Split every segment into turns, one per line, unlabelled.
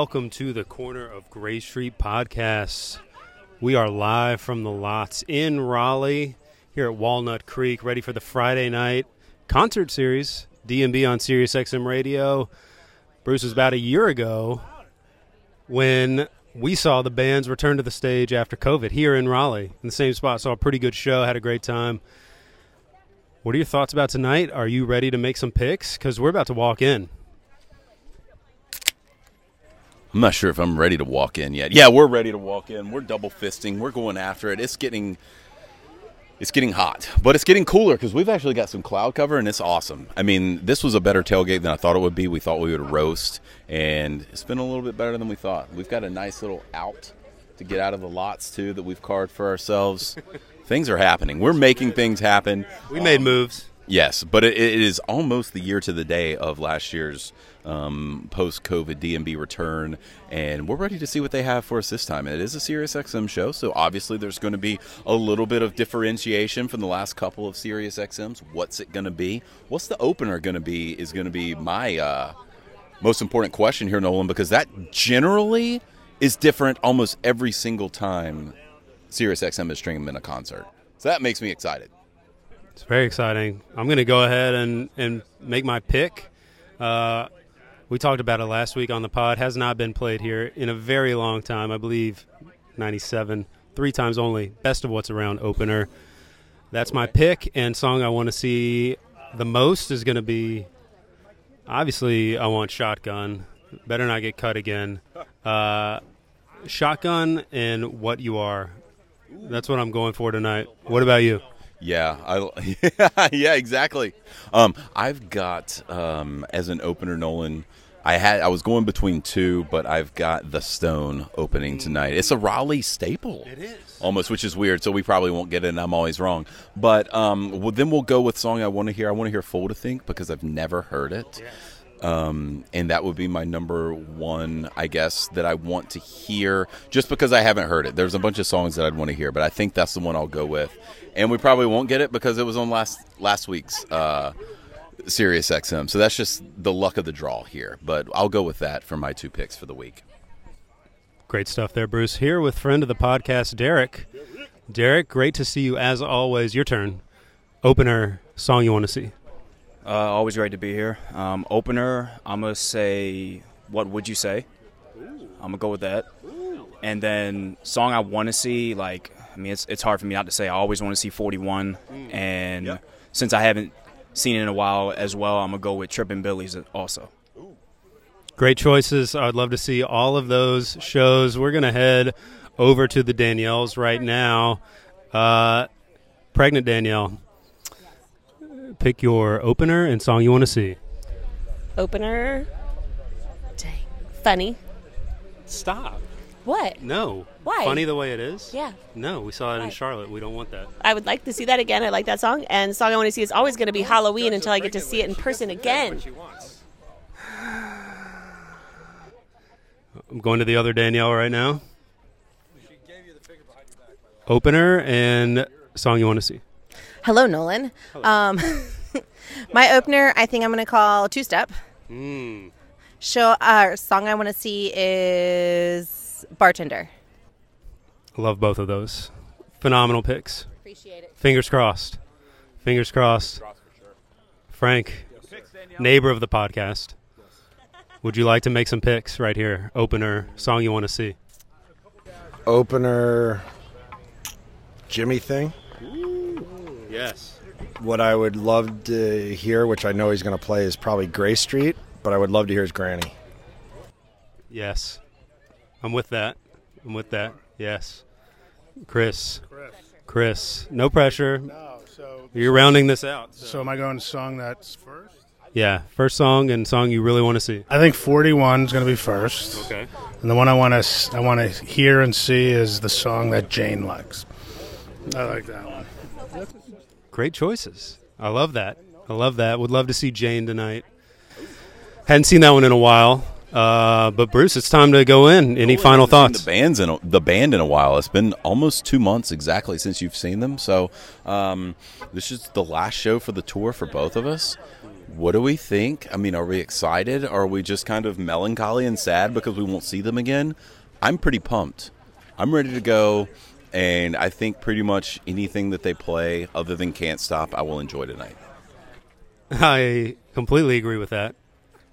Welcome to the Corner of Gray Street podcast. We are live from the lots in Raleigh here at Walnut Creek, ready for the Friday night concert series, DMB on Sirius XM Radio. Bruce was about a year ago when we saw the bands return to the stage after COVID here in Raleigh in the same spot. Saw a pretty good show, had a great time. What are your thoughts about tonight? Are you ready to make some picks? Because we're about to walk in.
I'm not sure if I'm ready to walk in yet. Yeah, we're ready to walk in. We're double fisting. We're going after it. It's getting it's getting hot, but it's getting cooler because we've actually got some cloud cover and it's awesome. I mean, this was a better tailgate than I thought it would be. We thought we would roast, and it's been a little bit better than we thought. We've got a nice little out to get out of the lots too that we've carved for ourselves. things are happening. We're making things happen.
We made um, moves.
Yes, but it, it is almost the year to the day of last year's um, post-COVID DMB return, and we're ready to see what they have for us this time. And it is a Sirius XM show, so obviously there's going to be a little bit of differentiation from the last couple of Sirius XMs. What's it going to be? What's the opener going to be? Is going to be my uh, most important question here, Nolan, because that generally is different almost every single time Sirius XM is streaming in a concert. So that makes me excited.
It's very exciting. I'm going to go ahead and, and make my pick. Uh, we talked about it last week on the pod. Has not been played here in a very long time. I believe 97, three times only. Best of what's around opener. That's my pick. And song I want to see the most is going to be obviously I want Shotgun. Better not get cut again. Uh, shotgun and What You Are. That's what I'm going for tonight. What about you?
Yeah, I, yeah, exactly. Um, I've got um, as an opener, Nolan. I had I was going between two, but I've got the Stone opening tonight. It's a Raleigh staple.
It is
almost, which is weird. So we probably won't get it. and I'm always wrong. But um, well, then we'll go with song I want to hear. I want to hear "Fool to Think" because I've never heard it.
Yes.
Um, and that would be my number one, I guess, that I want to hear just because I haven't heard it. There's a bunch of songs that I'd want to hear, but I think that's the one I'll go with. And we probably won't get it because it was on last last week's uh, Sirius XM. So that's just the luck of the draw here. But I'll go with that for my two picks for the week.
Great stuff there, Bruce. Here with friend of the podcast, Derek. Derek, great to see you as always. Your turn. Opener song you want to see.
Uh, always great to be here. Um, opener, I'm gonna say, "What would you say?" I'm gonna go with that. And then song I want to see, like, I mean, it's it's hard for me not to say. I always want to see 41, and since I haven't seen it in a while as well, I'm gonna go with Trippin' Billies also.
Great choices. I'd love to see all of those shows. We're gonna head over to the Danielles right now. Uh, pregnant Danielle, pick your opener and song you want to see.
Opener. Dang. Funny.
Stop.
What?
No.
Why?
Funny the way it is?
Yeah.
No, we saw it in
Why?
Charlotte. We don't want that.
I would like to see that again. I like that song. And the song I want to see is always going to be Halloween until I get to see it in person again.
I'm going to the other Danielle right now. Opener and song you want to see.
Hello, Nolan. Um, my opener, I think I'm going to call Two Step.
Mm.
Show uh, song I want to see is Bartender.
Love both of those. Phenomenal picks.
Appreciate it.
Fingers crossed. Fingers crossed. Frank, neighbor of the podcast, would you like to make some picks right here? Opener, song you want to see.
opener Jimmy thing.
Yes.
What I would love to hear, which I know he's going to play, is probably Gray Street, but I would love to hear his Granny.
Yes. I'm with that. I'm with that. Yes. Chris. Chris. No pressure.
No, so
You're rounding this out.
so am I going to song that's first?
Yeah. First song and song you really want to see.
I think 41 is going to be first,
Okay.
and the one I want to I want to hear and see is the song that Jane likes. I like that one.
Great choices. I love that. I love that. Would love to see Jane tonight. Hadn't seen that one in a while. Uh, but Bruce, it's time to go in. Any final thoughts?
The band's in a, the band in a while. It's been almost two months exactly since you've seen them. So um, this is the last show for the tour for both of us. What do we think? I mean, are we excited? Or are we just kind of melancholy and sad because we won't see them again? I'm pretty pumped. I'm ready to go, and I think pretty much anything that they play other than Can't Stop, I will enjoy tonight.
I completely agree with that.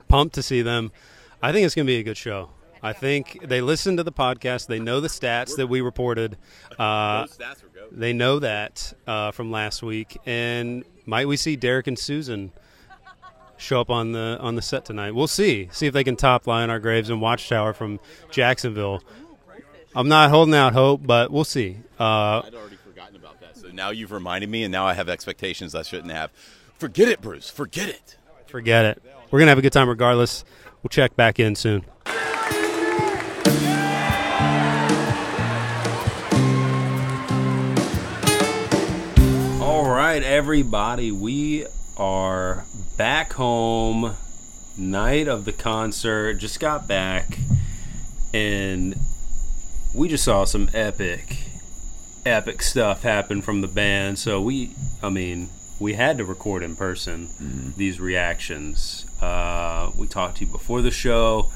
Pumped to see them. I think it's going to be a good show. I think they listen to the podcast. They know the stats that we reported. Uh, they know that uh, from last week. And might we see Derek and Susan show up on the on the set tonight? We'll see. See if they can top Lie in Our Graves and Watchtower from Jacksonville. I'm not holding out hope, but we'll see. Uh,
I'd already forgotten about that. So now you've reminded me, and now I have expectations I shouldn't have. Forget it, Bruce. Forget it.
forget it. We're gonna have a good time regardless. We'll check back in soon. All right, everybody, we are back home. Night of the concert. Just got back, and we just saw some epic, epic stuff happen from the band. So we, I mean, we had to record in person these reactions. Uh, we talked to you before the show.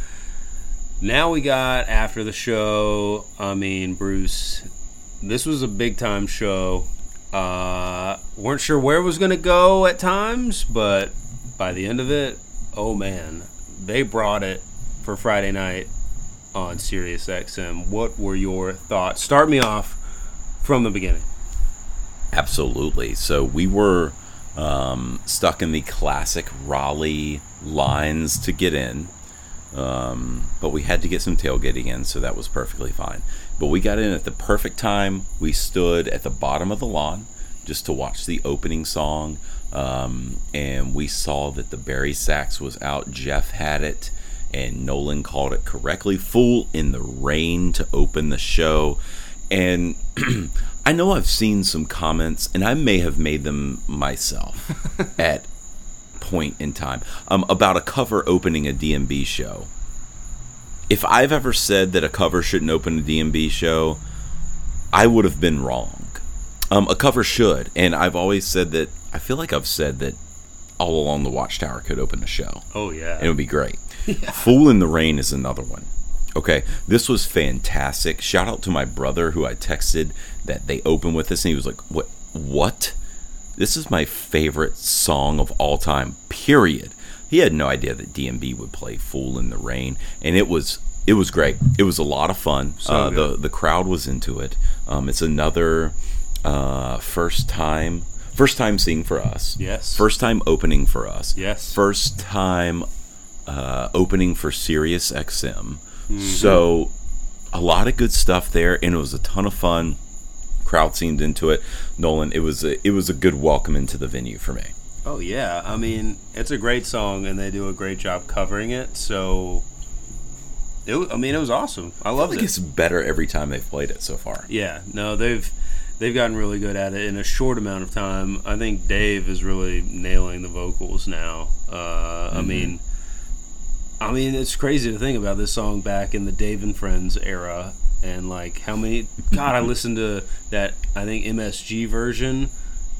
Now we got after the show. I mean, Bruce, this was a big time show. Uh, weren't sure where it was going to go at times, but by the end of it, oh man, they brought it for Friday night on Sirius XM. What were your thoughts? Start me off from the beginning.
Absolutely. So we were um, stuck in the classic Raleigh lines to get in, um, but we had to get some tailgating in, so that was perfectly fine. But we got in at the perfect time. We stood at the bottom of the lawn just to watch the opening song, um, and we saw that the bari sax was out. Jeff had it, and Nolan called it correctly. Fool in the rain to open the show, and I know I've seen some comments, and I may have made them myself at point in time um, about a cover opening a DMB show. If I've ever said that a cover shouldn't open a DMB show, I would have been wrong. Um, a cover should, and I've always said that. I feel like I've said that all along the Watchtower could open a show.
Oh yeah,
It would be great. Fool in the Rain is another one. Okay, this was fantastic. Shout out to my brother who I texted that they opened with this, and he was like, "What? What? This is my favorite song of all time." Period. He had no idea that DMB would play "Fool in the Rain," and it was it was great. It was a lot of fun.
So
uh, the the crowd was into it. Um, it's another uh, first time first time seeing for us.
Yes.
First time opening for us.
Yes.
First time uh, opening for Sirius XM.
Mm-hmm.
So a lot of good stuff there, and it was a ton of fun. Crowd seemed into it. Nolan, it was a, it was a good welcome into the venue for me.
Oh yeah, I mean it's a great song and they do a great job covering it. So, it, I mean it was awesome. I
I
loved
think
it.
it's better every time they've played it so far.
Yeah, no, they've they've gotten really good at it in a short amount of time. I think Dave is really nailing the vocals now. Uh, I mean, I mean it's crazy to think about this song back in the Dave and Friends era and like how many. God, I listened to that. I think MSG version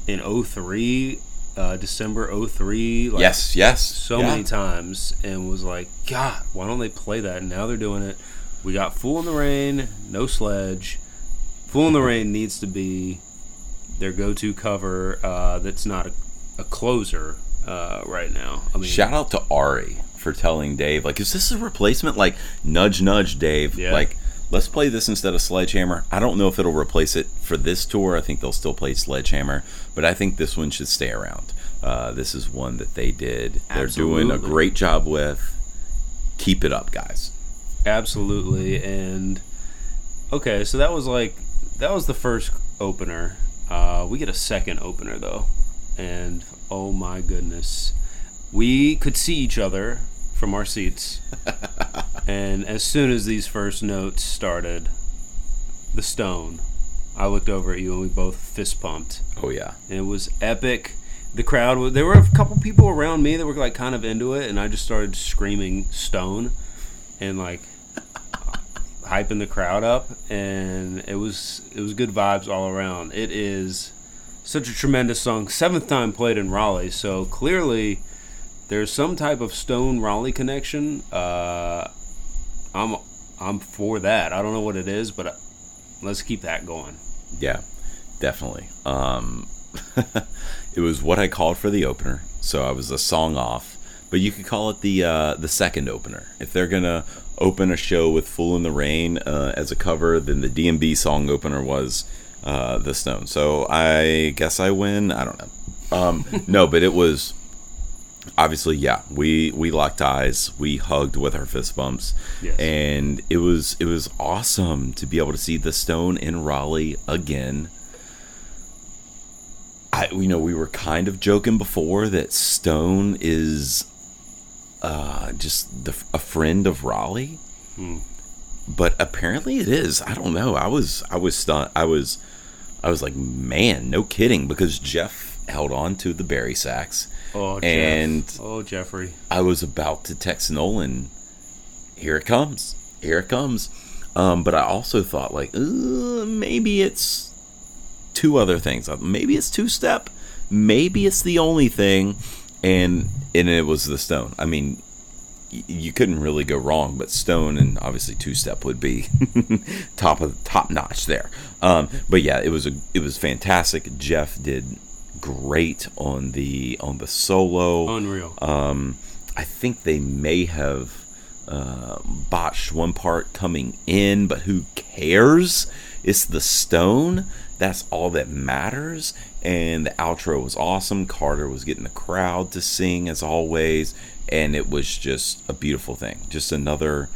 in 03, uh, December 03. Like,
yes, yes.
so
Yeah.
many times and was like, God, why don't they play that? And now they're doing it. We got Fool in the Rain, No Sledge. Fool in the Rain needs to be their go to cover uh, that's not a, a closer uh, right now. I mean,
Shout out to Ari for telling Dave, like, is this a replacement? Like, nudge, nudge, Dave.
Yeah.
Like, let's play this instead of Sledgehammer. I don't know if it'll replace it for this tour. I think they'll still play Sledgehammer, but I think this one should stay around. Uh, this is one that they did. They're doing a great job with. Keep it up, guys.
Absolutely. And okay, so that was like that was the first opener. Uh, we get a second opener though, and oh my goodness, we could see each other from our seats. and as soon as these first notes started, the stone, I looked over at you and we both fist pumped.
Oh, yeah.
And it was epic. The crowd was there were a couple people around me that were like kind of into it, and I just started screaming stone and like hyping the crowd up, and it was it was good vibes all around. It is such a tremendous song, seventh time played in Raleigh, so clearly there's some type of Stone Raleigh connection, uh, I'm I'm for that. I don't know what it is, but let's keep that going.
Yeah, definitely. Um, it was what I called for the opener, so I was a song off. But you could call it the uh, the second opener. If they're gonna open a show with "Fool in the Rain" uh, as a cover, then the DMB song opener was uh, the Stone. So I guess I win. I don't know. Um, no, but it was obviously yeah. We we locked eyes. We hugged with our fist bumps,
Yes.
and it was it was awesome to be able to see the Stone in Raleigh again. I, you know, we were kind of joking before that Stone is uh, just the, a friend of Raleigh, but apparently it is. I don't know. I was, I was stunned. I was, I was like, man, no kidding, because Jeff held on to the bari sax,
Oh, Jeff.
and
oh Jeffrey.
I was about to text Nolan, here it comes, here it comes. Um, but I also thought like, uh, maybe it's two other things. Maybe it's two step. Maybe it's the only thing, and and it was the stone. I mean, you couldn't really go wrong. But stone and obviously two step would be top of top notch there. Um, but yeah, it was a it was fantastic. Jeff did great on the on the solo.
Unreal.
Um, I think they may have uh, botched one part coming in, but who cares? It's the stone. That's all that matters. And the outro was awesome. Carter was getting the crowd to sing as always, and it was just a beautiful thing. Just another.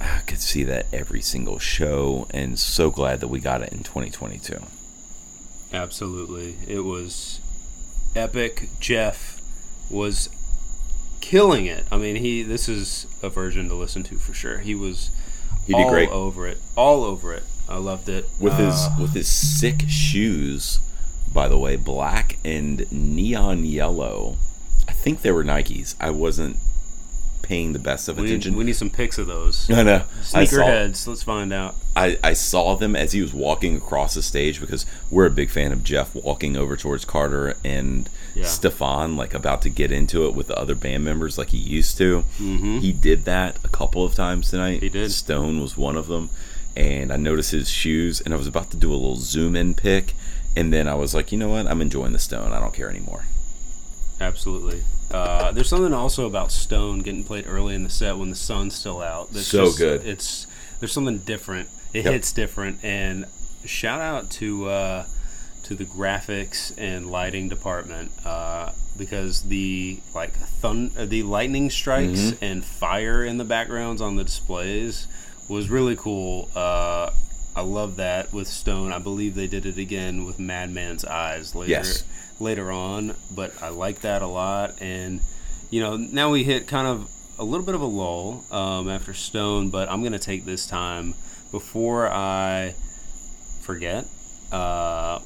I could see that every single show, and so glad that we got it in 2022.
Absolutely. It was epic. Jeff was killing it. I mean, he this is a version to listen to for sure. He was
He did
all
great.
over it. All over it. I loved it.
with his
Uh,
with his sick shoes by the way black and neon yellow i think they were nikes i wasn't paying the best of
we need,
attention
we need some pics of those.
no no I
Sneakerheads. Let's find out.
I, I saw them as he was walking across the stage because we're a big fan of jeff walking over towards carter and
Yeah.
stefan like about to get into it with the other band members like he used to he did that a couple of times tonight
Mm-hmm. He did.
stone was one of them and i noticed his shoes and i was about to do a little zoom in pick, and then i was like you know what i'm enjoying the stone i don't care anymore
Absolutely. Uh, there's something also about Stone getting played early in the set when the sun's still out. That's
So good.
It's there's something different. It
Yep.
hits different. And shout out to uh, to the graphics and lighting department uh, because the like thun- the lightning strikes
Mm-hmm.
and fire in the backgrounds on the displays was really cool. Uh, I love that with Stone. I believe they did it again with Madman's Eyes later
Yes.
later on, but I like that a lot. And you know, now we hit kind of a little bit of a lull um, after Stone, but I'm gonna take this time before I forget, uh,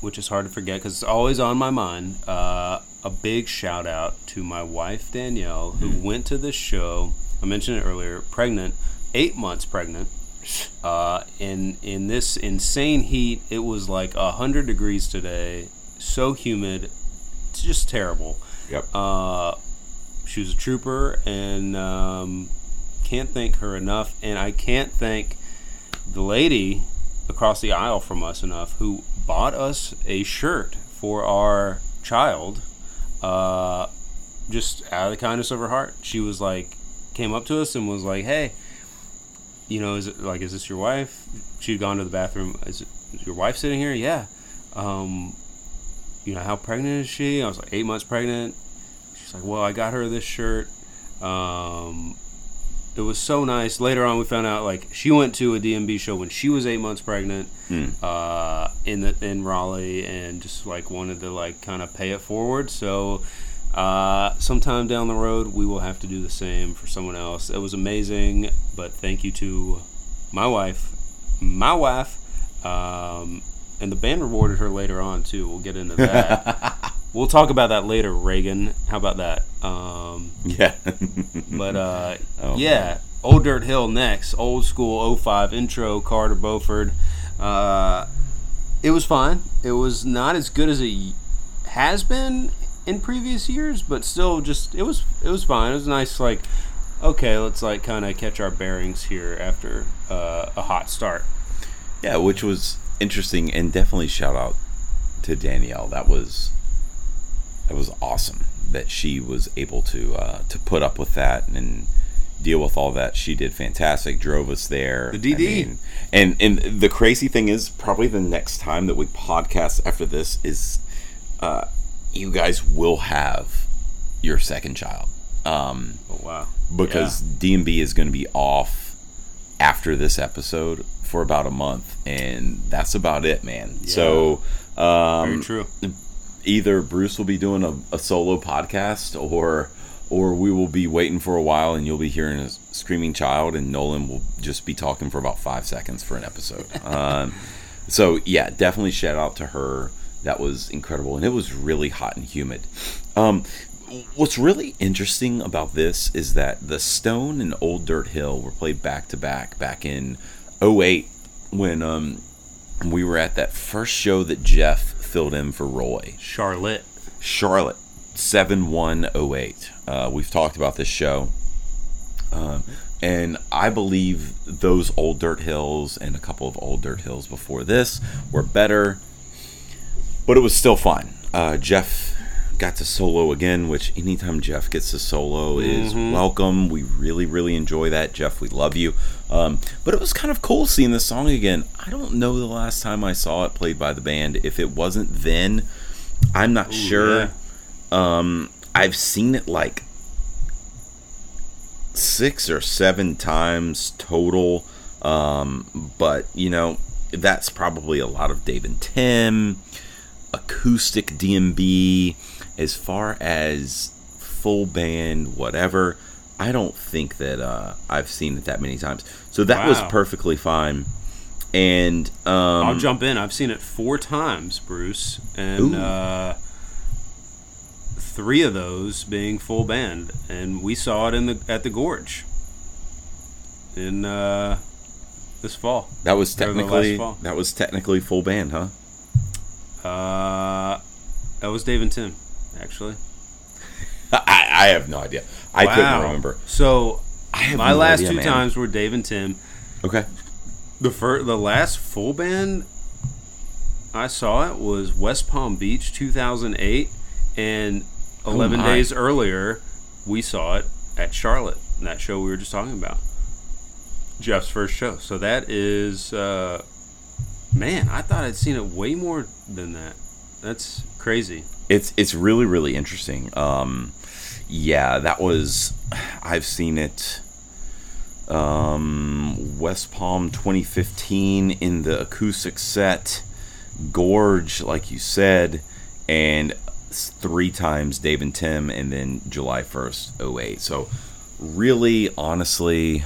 which is hard to forget because it's always on my mind. Uh, a big shout out to my wife Danielle, who went to this show. I mentioned it earlier. Pregnant, eight months pregnant. Uh, in in this insane heat, it was like hundred degrees today. So humid, it's just terrible.
yep
Uh, she was a trooper, and um, can't thank her enough. And I can't thank the lady across the aisle from us enough who bought us a shirt for our child, uh, just out of the kindness of her heart. She was like, came up to us and was like, "Hey, you know, is it like, is this your wife?" She'd gone to the bathroom. Is, it, is your wife sitting here? Yeah. Um, you know, how pregnant is she? I was like, eight months pregnant. She's like, well, I got her this shirt. Um, it was so nice. Later on, we found out like she went to a DMB show when she was eight months pregnant, uh, in the in Raleigh, and just like wanted to like kind of pay it forward. So, uh, sometime down the road, we will have to do the same for someone else. It was amazing, but thank you to my wife, my wife, um, and the band rewarded her later on too. We'll get into that. we'll talk about that later, Reagan. How about that? Um,
yeah
but uh,
Oh,
yeah, Old Dirt Hill next. Old school 05 intro, Carter Beauford. Uh, it was fine. It was not as good as it has been in previous years, but still, just it was it was fine. It was nice, like okay, let's like kind of catch our bearings here after uh, a hot start.
Yeah, which was interesting, and definitely shout out to Danielle. That was that was awesome that she was able to uh, to put up with that and deal with all that. She did fantastic. Drove us there.
The DD.
I mean, and and the crazy thing is, probably the next time that we podcast after this is, uh, you guys will have your second child. Um,
Oh wow!
because DMB is going to be off after this episode for about a month, and that's about it, man. So, um,
Very true.
Either Bruce will be doing a, a solo podcast, or or we will be waiting for a while, and you'll be hearing a screaming child, and Nolan will just be talking for about five seconds for an episode. um, so yeah, definitely shout out to her. That was incredible, and it was really hot and humid. Um, what's really interesting about this is that the Stone and Old Dirt Hill were played back to back back in 08 when um, we were at that first show that Jeff filled in for Roy.
Charlotte.
Charlotte 7108. Uh, we've talked about this show. Um, and I believe those old dirt hills and a couple of old dirt hills before this were better, but it was still fun. Uh, Jeff got to solo again, which anytime Jeff gets to solo is welcome. We really, really enjoy that. Jeff, we love you. Um, but it was kind of cool seeing this song again. I don't know the last time I saw it played by the band. If it wasn't then, I'm not sure.
yeah.
Um, I've seen it like six or seven times total. Um, but you know, that's probably a lot of Dave and Tim, acoustic DMB. As far as full band, whatever, I don't think that uh, I've seen it that many times. So that was perfectly fine. And um,
I'll jump in. I've seen it four times, Bruce, and uh, three of those being full band, and we saw it in the at the Gorge in uh, this fall.
that was
Or the last
technically that was technically full band, huh?
Uh, that was Dave and Tim, actually.
I, I have no idea. I couldn't remember.
So my
no
last
idea,
two
man.
times were Dave and Tim.
Okay.
The fir- the last full band I saw it was West Palm Beach 2008 and 11
Oh
days earlier we saw it at Charlotte that show we were just talking about Jeff's first show so that is uh, man I thought I'd seen it way more than that that's crazy
It's it's really really interesting. Um, yeah, that was. I've seen it. Um, West Palm 2015 in the acoustic set, Gorge, like you said, and three times Dave and Tim, and then July 1st, 08. So, really, honestly,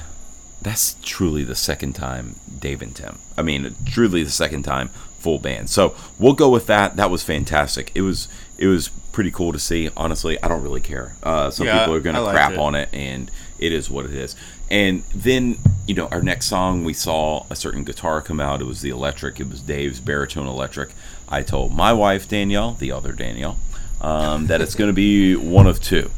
that's truly the second time Dave and Tim. I mean, truly the second time full band. So we'll go with that. That was fantastic. It was it was pretty cool to see. Honestly, I don't really care. Uh, some
Yeah,
people are gonna crap
it.
on it, and it is what it is. And then you know our next song, we saw a certain guitar come out. It was the electric. It was Dave's baritone electric. I told my wife Danielle, the other Danielle, um, that it's going to be one of two.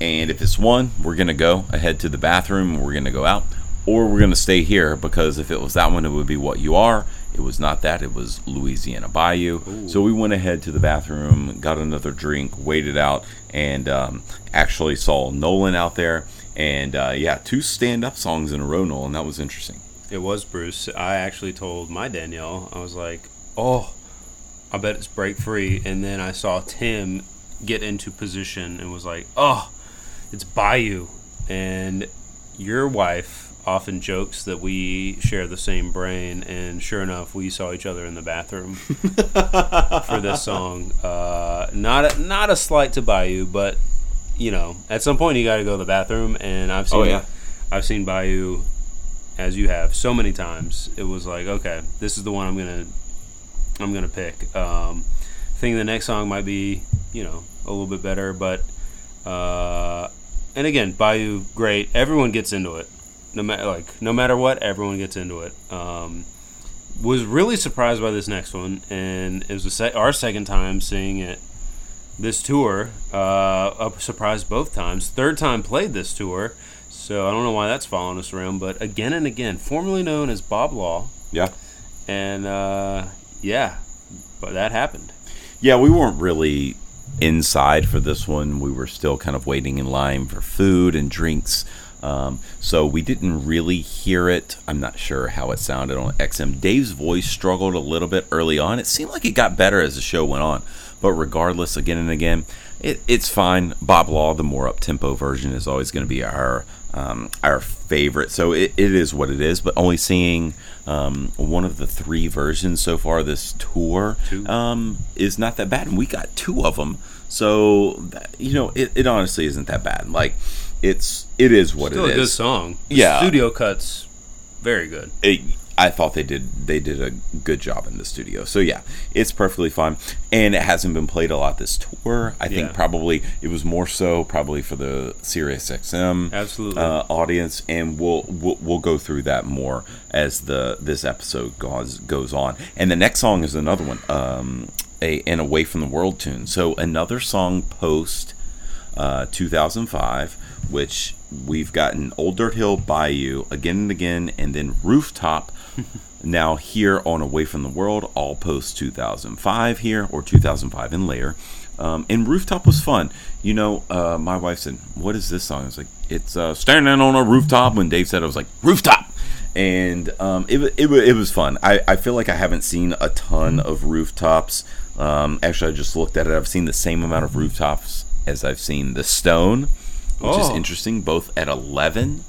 And if it's one, we're going to go ahead to the bathroom. We're going to go out, or we're going to stay here because if it was that one, it would be what you are. It was not that. It was Louisiana Bayou. So we went ahead to the bathroom, got another drink, waited out, and um, actually saw Nolan out there. And uh, yeah, two stand-up songs in a row, Nolan. That was interesting.
It was Bruce. I actually told my Danielle, I was like, oh, I bet it's break free. And then I saw Tim get into position and was like, oh, it's Bayou. And your wife often jokes that we share the same brain. And sure enough, we saw each other in the bathroom for this song. Uh, not, a, not a slight to Bayou, but, you know, at some point you got to go to the bathroom. And I've seen,
Oh, yeah.
I've seen Bayou as you have so many times it was like okay this is the one i'm gonna i'm gonna pick um think the next song might be you know a little bit better but uh and again bayou great everyone gets into it no matter like no matter what everyone gets into it um was really surprised by this next one and it was se- our second time seeing it this tour. Uh, a surprise both times. Third time played this tour. So I don't know why that's following us around, but again and again, formerly known as Bob Law,
Yeah.
and uh, yeah, but that happened.
Yeah, we weren't really inside for this one. We were still kind of waiting in line for food and drinks. Um, so we didn't really hear it. I'm not sure how it sounded on XM. Dave's voice struggled a little bit early on. It seemed like it got better as the show went on. But regardless, again and again, it, it's fine. Bob Law, the more up tempo version, is always going to be our um, our favorite. So it, it is what it is. But only seeing um, one of the three versions so far this tour um, is not that bad, and we got two of them. So that, you know, it, it honestly isn't that bad. Like it's it is what
Still
it
a good song. The
Yeah.
studio cuts very good.
It- I thought they did they did a good job in the studio. So yeah, it's perfectly fine, and it hasn't been played a lot this tour. I think
Yeah.
probably it was more so probably for the Sirius XM
Absolutely.
uh, audience, and we'll, we'll we'll go through that more as the this episode goes goes on. And the next song is another one, um, a an Away from the World tune. So another song post uh, 2005, which we've gotten Old Dirt Hill Bayou again and again, and then Rooftop. now here on Away from the World, all post 2005 here or 2005 and later. Um, and Rooftop was fun. You know, uh, my wife said, "What is this song?" I was like, "It's uh, standing on a rooftop." When Dave said, it, "I was like rooftop," and um, it, it, it was fun. I, I feel like I haven't seen a ton of rooftops. Um, actually, I just looked at it. I've seen the same amount of rooftops as I've seen the Stone, which is
Oh.
interesting. Both at eleven.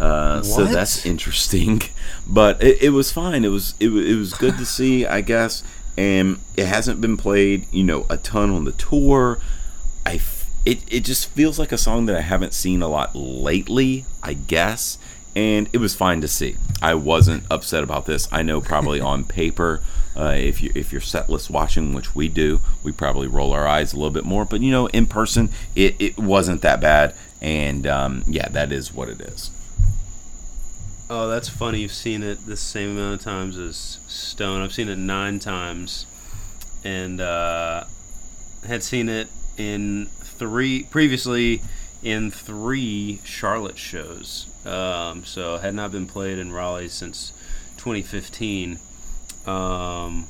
Uh, so that's interesting, but it, it was fine. It was it, it was good to see, I guess. And it hasn't been played, you know, a ton on the tour. I f- it it just feels like a song that I haven't seen a lot lately, I guess. And it was fine to see. I wasn't upset about this. I know probably on paper, uh, if you if you're set list watching, which we do, we probably roll our eyes a little bit more. But you know, in person, it, it wasn't that bad. And um, yeah, that is what it is.
Oh, that's funny. You've seen it the same amount of times as Stone. I've seen it nine times, and uh, had seen it in three previously in three Charlotte shows. Um, so had not been played in Raleigh since 2015, um,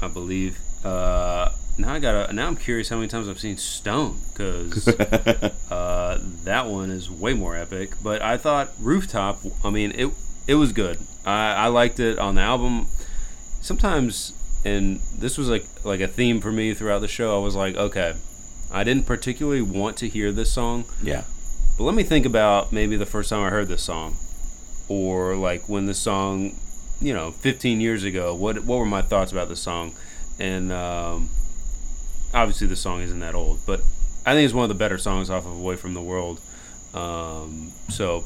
I believe. Uh, now I got. Now I'm curious how many times I've seen Stone because uh, that one is way more epic. But I thought Rooftop. I mean, it it was good. I, I liked it on the album. Sometimes, and this was like like a theme for me throughout the show. I was like, okay, I didn't particularly want to hear this song,
Yeah.
but let me think about maybe the first time I heard this song, or like when the song, you know, 15 years ago. What what were my thoughts about the song? And um, obviously, the song isn't that old, but I think it's one of the better songs off of Away from the World. Um, so,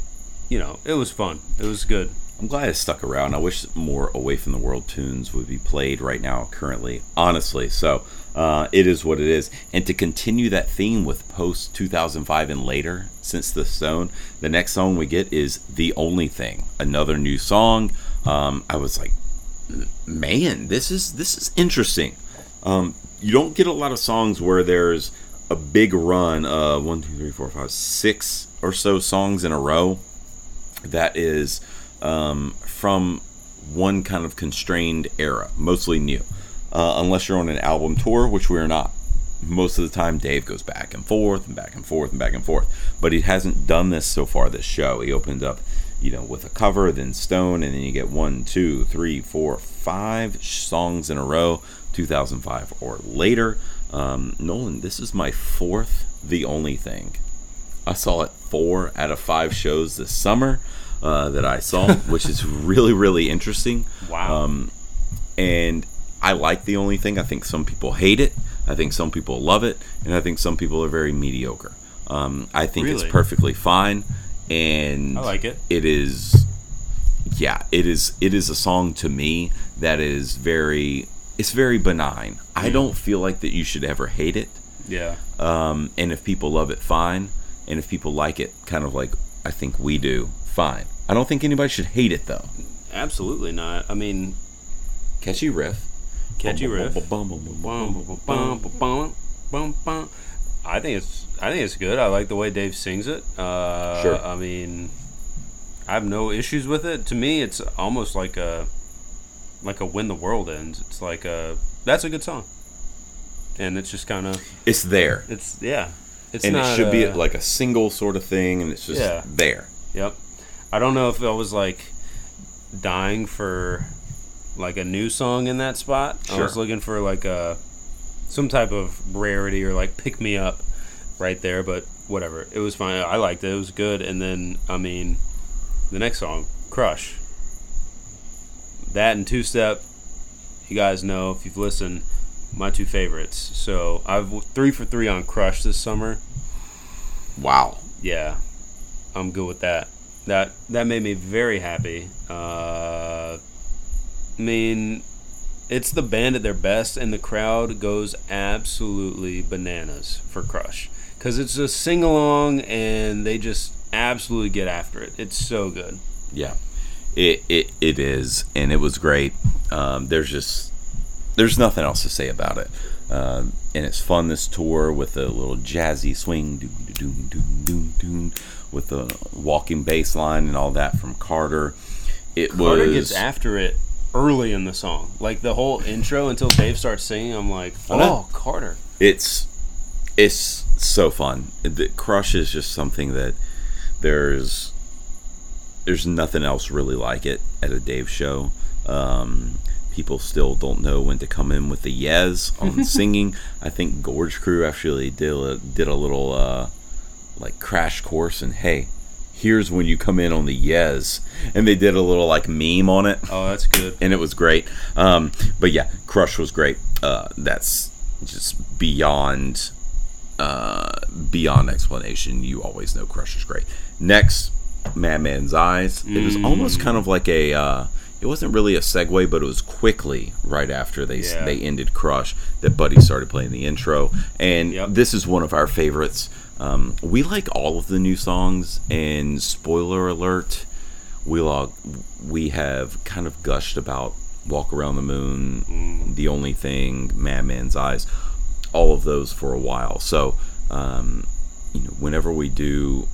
you know, it was fun. It was good.
I'm glad it stuck around. I wish more Away from the World tunes would be played right now, currently, honestly. So uh, it is what it is. And to continue that theme with post 2005 and later, since the Stone, the next song we get is The Only Thing, another new song. Um, I was like, "M- man, this is this is interesting. Um, you don't get a lot of songs where there's a big run of one, two, three, four, five, six or so songs in a row that is um, from one kind of constrained era, mostly new. Uh, unless you're on an album tour, which we're not. Most of the time, Dave goes back and forth and back and forth and back and forth. But he hasn't done this so far this show. He opened up, you know, with a cover, then Stone, and then you get one, two, three, four, five songs in a row, 2005 or later. Um, Nolan, this is my fourth The Only Thing. I saw it four out of five shows this summer uh, that I saw, which is really, really interesting.
Wow.
Um, and I like the only thing. I think some people hate it. I think some people love it, and I think some people are very mediocre. Um, I think
Really?
it's perfectly fine, and
I like it.
It is, yeah, it is. It is a song to me that is very. It's very benign. I don't feel like that you should ever hate it.
Yeah.
Um, and if people love it, fine. And if people like it, kind of like I think we do, fine. I don't think anybody should hate it though.
Absolutely not. I mean,
Catchy riff.
catchy riff. I think it's I think it's good. I like the way Dave sings it. Uh,
Sure.
I mean, I have no issues with it. To me, it's almost like a like a when the world ends. It's like a that's a good song, and it's just kind of
It's there,
it's yeah. It's
and it should be like a single sort of thing, and it's just
Yeah.
there.
Yep. I don't know if I was like dying for like a new song in that spot. I was looking for like a some type of rarity or like pick me up right there, but whatever. It was fine. I liked it. It was good. And then I mean, the next song, Crush. That and Two Step. You guys know if you've listened, my two favorites. So I've three for three on Crush this summer
Wow.
yeah, I'm good with that. That that made me very happy. Uh, I mean, it's the band at their best, and the crowd goes absolutely bananas for Crush because it's a sing along, and they just absolutely get after it. It's so good.
Yeah, it it, it is, and it was great. Um, there's just there's nothing else to say about it, um, and it's fun this tour with a little jazzy swing, doom, doom, doom, doom, doom, with the walking bass line and all that from Carter. It
Carter
was
gets after it early in the song, like the whole intro until Dave starts singing. I'm like, oh, Carter.
it's it's so fun. The Crush is just something that there's there's nothing else really like it at a Dave show. Um, people still don't know when to come in with the yes on singing. I think Gorge Crew actually did a, did a little uh, like crash course and hey, here's when you come in on the yes, and they did a little like meme on it
Oh, that's good.
and it was great. Um, but yeah, Crush was great. Uh, that's just beyond uh, beyond explanation. You always know Crush is great. Next, Madman's Eyes. It was almost kind of like a. Uh, it wasn't really a segue, but it was quickly right after they
Yeah.
they ended Crush that Buddy started playing the intro, and
Yep.
this is one of our favorites. Um, we like all of the new songs, and spoiler alert, we log, we have kind of gushed about Walk Around the Moon, The Only Thing, Madman's Eyes, all of those for a while. So, um, you know, whenever we do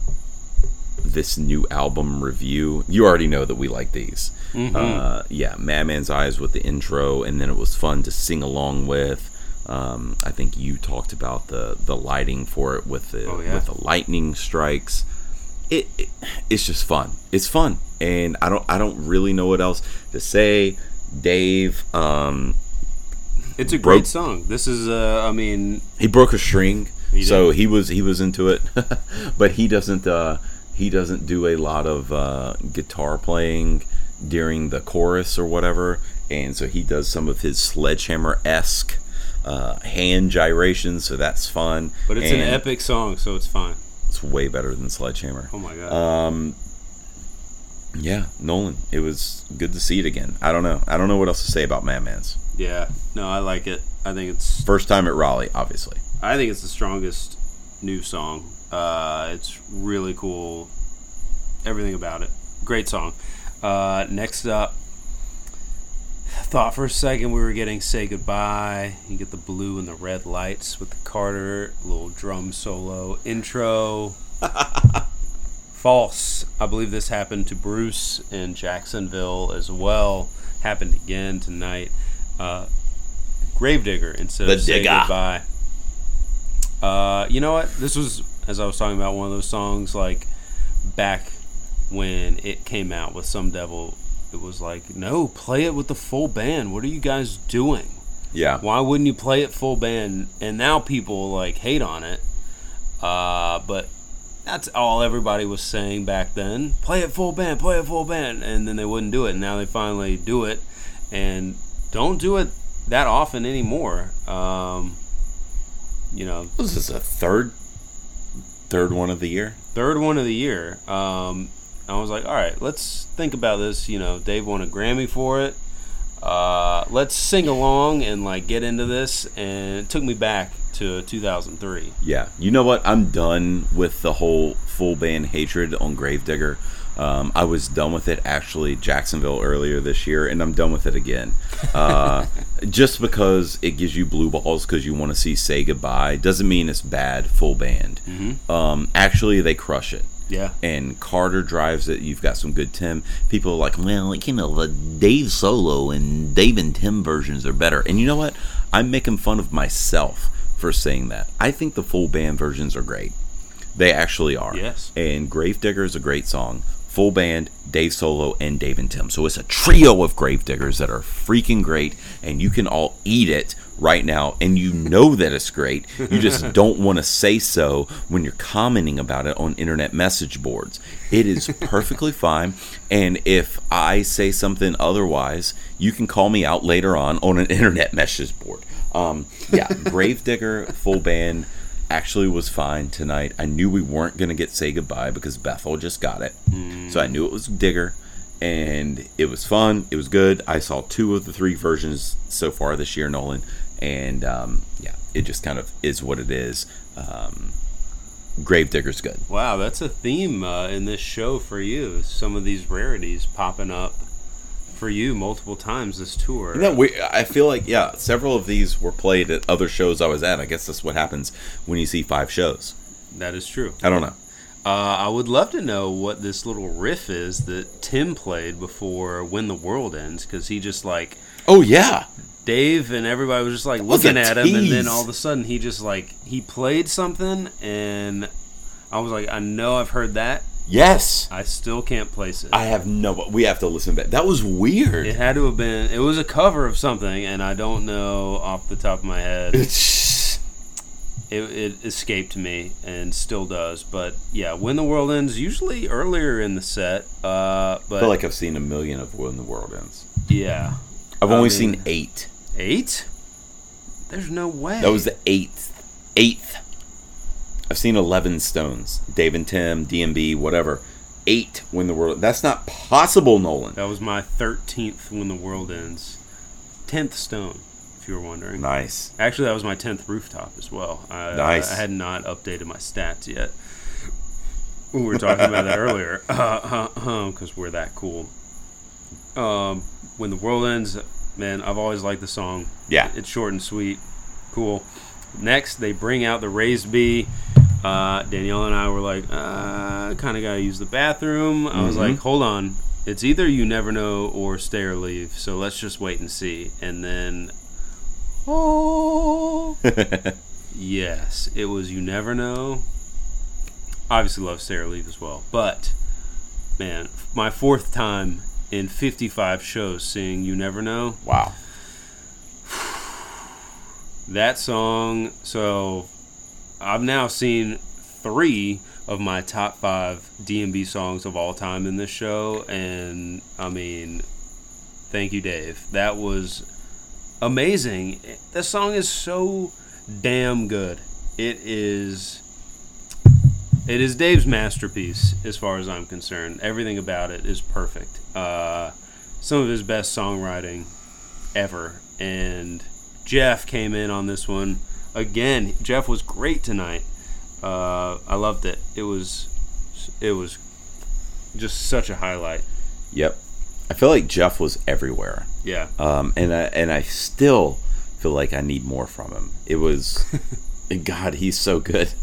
this new album review, you already know that we like these. Uh, yeah, Madman's Eyes with the intro, and then it was fun to sing along with. Um, I think you talked about the the lighting for it with the
Oh, yeah.
with the lightning strikes. It, it it's just fun. It's fun, and I don't I don't really know what else to say. Dave, um,
It's a
Broke-
great song. This is, uh, I mean,
he broke a string,
He
so he was he was into it, but he doesn't uh, he doesn't do a lot of uh, guitar playing during the chorus or whatever, and so he does some of his sledgehammer esque uh, hand gyrations. So that's fun.
but it's an epic song, so it's fine.
It's way better than sledgehammer.
Oh my god.
Um, yeah, Nolan. It was good to see it again. I don't know. I don't know what else to say about Madman's.
yeah. No, I like it. I think it's
First time at Raleigh, obviously.
I think it's the strongest new song. Uh, it's really cool. Everything about it. Great song. Uh, next up, thought for a second we were getting "Say Goodbye." You get the blue and the red lights with the Carter little drum solo intro. False. I believe this happened to Bruce in Jacksonville as well. Happened again tonight. Uh, Gravedigger instead
The
of "Say Goodbye." Uh, you know what? This was, as I was talking about, one of those songs like back when it came out with Some Devil. It was like, no, play it with the full band. What are you guys doing?
Yeah.
Why wouldn't you play it full band? And now people like hate on it. Uh, but that's all everybody was saying back then. Play it full band, play it full band, and then they wouldn't do it. And now they finally do it, and don't do it that often anymore. Um, you know,
This is a third, third one of the year.
third one of the year. Um, I was like, all right, let's think about this. You know, Dave won a Grammy for it. Uh, let's sing along and like get into this. And it took me back to 2003.
Yeah. You know what? I'm done with the whole full band hatred on Gravedigger. Um, I was done with it actually Jacksonville earlier this year, and I'm done with it again. Uh, just because it gives you blue balls because you want to see "Say Goodbye" doesn't mean it's bad full band. Um, actually, they crush it.
Yeah.
And Carter drives it. You've got some good Tim. People are like, well, like, you know, the Dave solo and Dave and Tim versions are better. And you know what? I'm making fun of myself for saying that. I think the full band versions are great. They actually are.
Yes.
And Gravedigger is a great song. Full band, Dave Solo, and Dave and Tim. So it's a trio of Gravediggers that are freaking great, and you can all eat it right now, and you know that it's great. You just don't want to say so when you're commenting about it on internet message boards. It is perfectly fine, and if I say something otherwise, you can call me out later on on an internet message board. Um, yeah, Gravedigger, full band actually was fine tonight. I knew we weren't going to get Say Goodbye because Bethel just got it. So I knew it was Digger. And it was fun. It was good. I saw two of the three versions so far this year, Nolan. And um, yeah, it just kind of is what it is. Um, Gravedigger's good.
Wow, that's a theme uh, in this show for you. Some of these rarities popping up for you multiple times this tour.
No, we, I feel like yeah, several of these were played at other shows I was at. I guess that's what happens when you see five shows.
that is true.
I don't know.
Uh, I would love to know what this little riff is that Tim played before When the World Ends, because he just like
Oh yeah,
Dave and everybody was just like looking at him, and then all of a sudden he just like he played something, and I was like, I know I've heard that.
yes.
I still can't place it.
I have no. We have to listen back. That was weird.
it had to have been. It was a cover of something, and I don't know off the top of my head.
It's
it, it escaped me and still does. But yeah, when the world ends, usually earlier in the set. Uh, but I
feel like I've seen a million of When the World Ends.
yeah,
I've
I
only
mean-
seen eight.
eight. There's no way.
That was the eighth. Eighth. I've seen eleven Stones. Dave and Tim, DMB, whatever. Eight When the World. That's not possible, Nolan.
that was my thirteenth. When the world ends, tenth stone. If you were wondering.
Nice.
Actually, that was my tenth rooftop as well. I,
Nice.
I, had not updated my stats yet. We were talking about that earlier uh, uh, uh, because we're that cool. Um, when the world ends, man, I've always liked the song.
Yeah.
it's short and sweet, cool. Next, they bring out the raised B. Uh, Danielle and I were like, uh, kind of gotta use the bathroom. I was like, hold on, it's either you never know or stay or leave. So let's just wait and see. And then Oh. yes, it was You Never Know. Obviously, love Stay or Leave as well. But, man, my fourth time in 55 shows seeing You Never Know.
Wow.
That song, so I've now seen three of my top five DMB songs of all time in this show. And, I mean, thank you, Dave. That was amazing. The song is so damn good. It is it is Dave's masterpiece as far as I'm concerned. Everything about it is perfect. Uh, some of his best songwriting ever. And Jeff came in on this one again. Jeff was great tonight. Uh, I loved it. It was it was just such a highlight.
Yep. I feel like Jeff was everywhere.
Yeah.
Um, and I, and I still feel like I need more from him. It was, God, he's so good.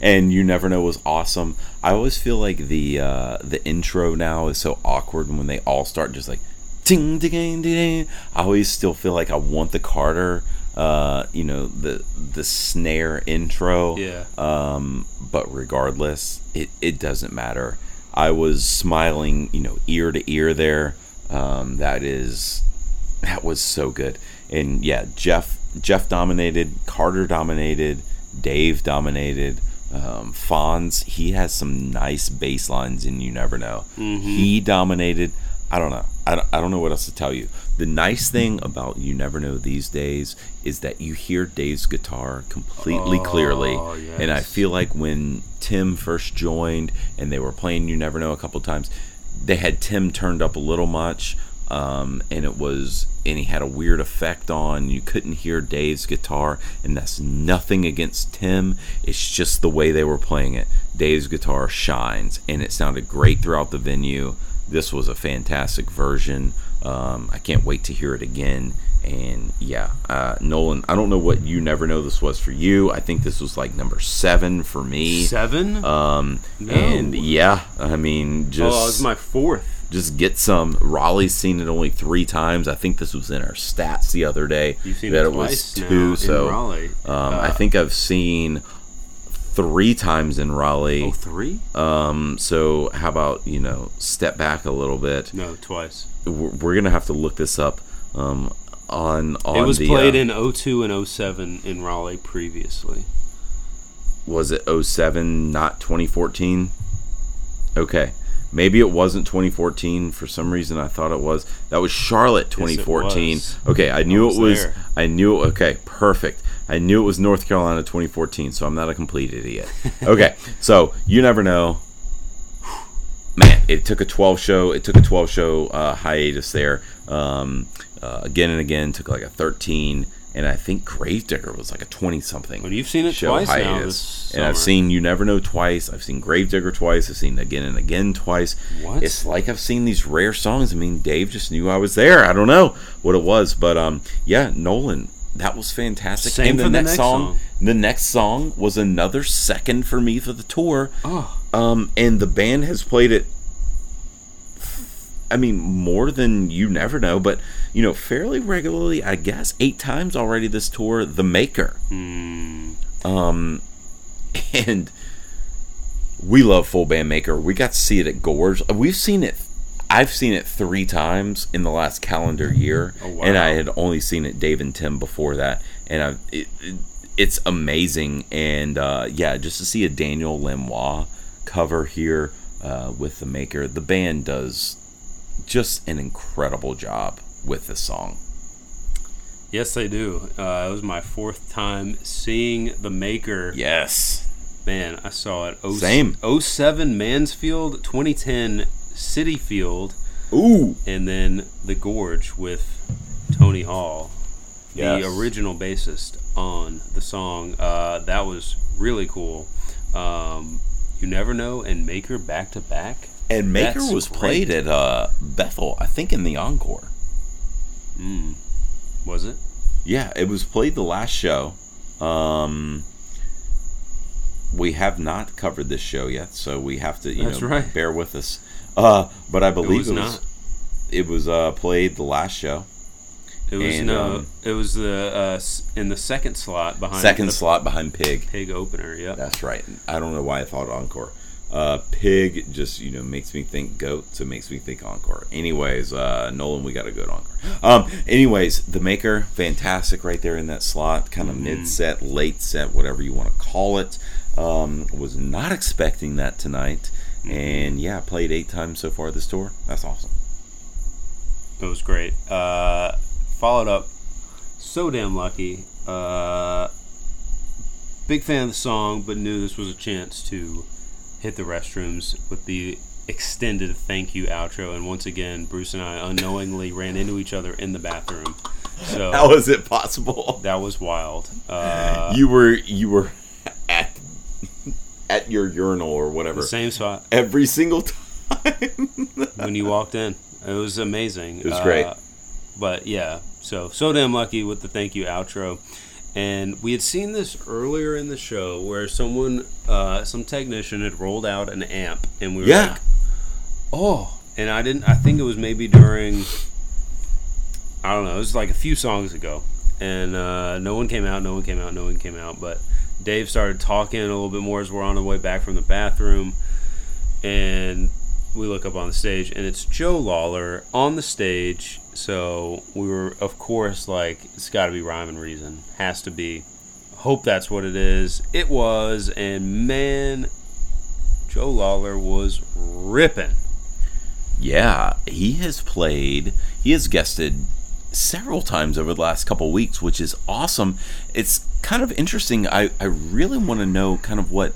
And you never know was awesome. I always feel like the uh, the intro now is so awkward when they all start just like ting ding ding ding. I always still feel like I want the Carter, uh, you know, the the snare intro.
Yeah.
Um, but regardless, it, it doesn't matter. I was smiling, you know, ear to ear there. Um, that is that was so good. And yeah, Jeff Jeff dominated, Carter dominated, Dave dominated. Um, Fonz, he has some nice bass lines, and you never know. He dominated. I don't know. I don't, I don't know what else to tell you. The nice thing about you never know these days is that you hear Dave's guitar completely clearly,
Oh,
and I feel like when Tim first joined and they were playing You Never Know a couple times, they had Tim turned up a little much, um, and it was and he had a weird effect on. You couldn't hear Dave's guitar, and that's nothing against Tim. It's just the way they were playing it. Dave's guitar shines, and it sounded great throughout the venue. This was a fantastic version. Um, I can't wait to hear it again. And yeah, uh, Nolan, I don't know what you never know this was for you. I think this was like number seven for me.
Seven?
Um,
No.
and yeah, I mean, just
oh, it was my fourth.
Just get some. Raleigh's seen it only three times. I think this was in our stats the other day
You've seen
that
it
it was two. so
Raleigh.
Um,
Uh,
I think I've seen three times in Raleigh.
Oh, three?
Um, so how about you know step back a little bit?
No, twice.
We're, we're gonna have to look this up. Um, on on
it was
the,
played
uh,
in 02 and 07 in Raleigh previously.
was it 07 not 2014 okay maybe it wasn't 2014 for some reason i thought it was. That was charlotte 2014
was.
okay i knew
I was
it was
there.
i knew okay perfect. I knew it was north carolina 2014 so i'm not a complete idiot. Okay so you never know. Man it took a 12 show it took a 12 show uh, hiatus there. Um, uh, again and again took like a 13 and i think gravedigger was like a 20 something
Well, you've seen it
show
twice now
hiatus.
this
and I've seen You Never Know twice. I've seen Gravedigger twice. I've seen Again and Again twice.
What?
It's like I've seen these rare songs. I mean, Dave just knew I was there. I don't know what it was, but um, yeah, Nolan, that was fantastic.
Same
and the
for the
next,
next
song,
song.
the next song was another second for me for the tour.
Oh.
Um, and the band has played it. I mean, more than you never know, but you know, fairly regularly. I guess eight times already this tour. The Maker. Um, and we love Full Band Maker. We got to see it at Gorge. We've seen it. I've seen it three times in the last calendar year,
Oh, wow.
and I had only seen it Dave and Tim before that, and I, it, it, it's amazing. And uh, yeah, just to see a Daniel Lanois cover here uh, with the Maker, the band does just an incredible job with this song.
Yes, they do. Uh, it was my fourth time seeing the Maker.
Yes,
Man, I saw it. 0-
Same.
07 Mansfield, 2010 Citi Field,
ooh,
and then The Gorge with Tony Hall,
Yes.
the original bassist on the song. Uh, that was really cool. Um, you never know, and Maker back to back.
And Maker
That's
was
great.
played at uh, Bethel, I think, in the encore.
Mm. Was it?
Yeah, it was played the last show. Um, we have not covered this show yet, so we have to, you
That's
know,
right.
bear with us. Uh, but I believe it
was
it was
not.
it was uh, played the last show,
It was
And,
no.
um,
it was the uh, in the second slot behind
second slot behind Pig.
pig opener. Yep.
That's right. I don't know why I thought encore. Uh, Pig just you know makes me think goat, so it makes me think encore. Anyways, uh, Nolan, we got a good encore. Um, anyways, the maker, fantastic right there in that slot, kind of mid set, late set, whatever you want to call it. Um, was not expecting that tonight, and yeah, played eight times so far this tour. That's awesome.
It was great. Uh, followed up, so damn lucky. Uh, big fan of the song, but knew this was a chance to hit the restrooms with the extended thank you outro. And once again, Bruce and I unknowingly ran into each other in the bathroom. So
How is it possible?
that was wild. Uh,
you were you were at at your urinal or whatever
the same spot
every single time.
when you walked in. It was amazing.
It was great.
Uh, but yeah, so so damn lucky with the thank you outro. And we had seen this earlier in the show where someone, uh, some technician had rolled out an amp, and we were
Yeah.
like, "Oh!" And I didn't. I think it was maybe during. I don't know. It was like a few songs ago, and uh, no one came out. No one came out. No one came out. But Dave started talking a little bit more as we're on the way back from the bathroom, and we look up on the stage, and it's Joe Lawlor on the stage. So we were, of course, like it's got to be rhyme and reason. Has to be. Hope that's what it is. It was, and man, Joe Lawlor was ripping.
Yeah, he has played. He has guested several times over the last couple weeks, which is awesome. It's kind of interesting. I, I really want to know kind of what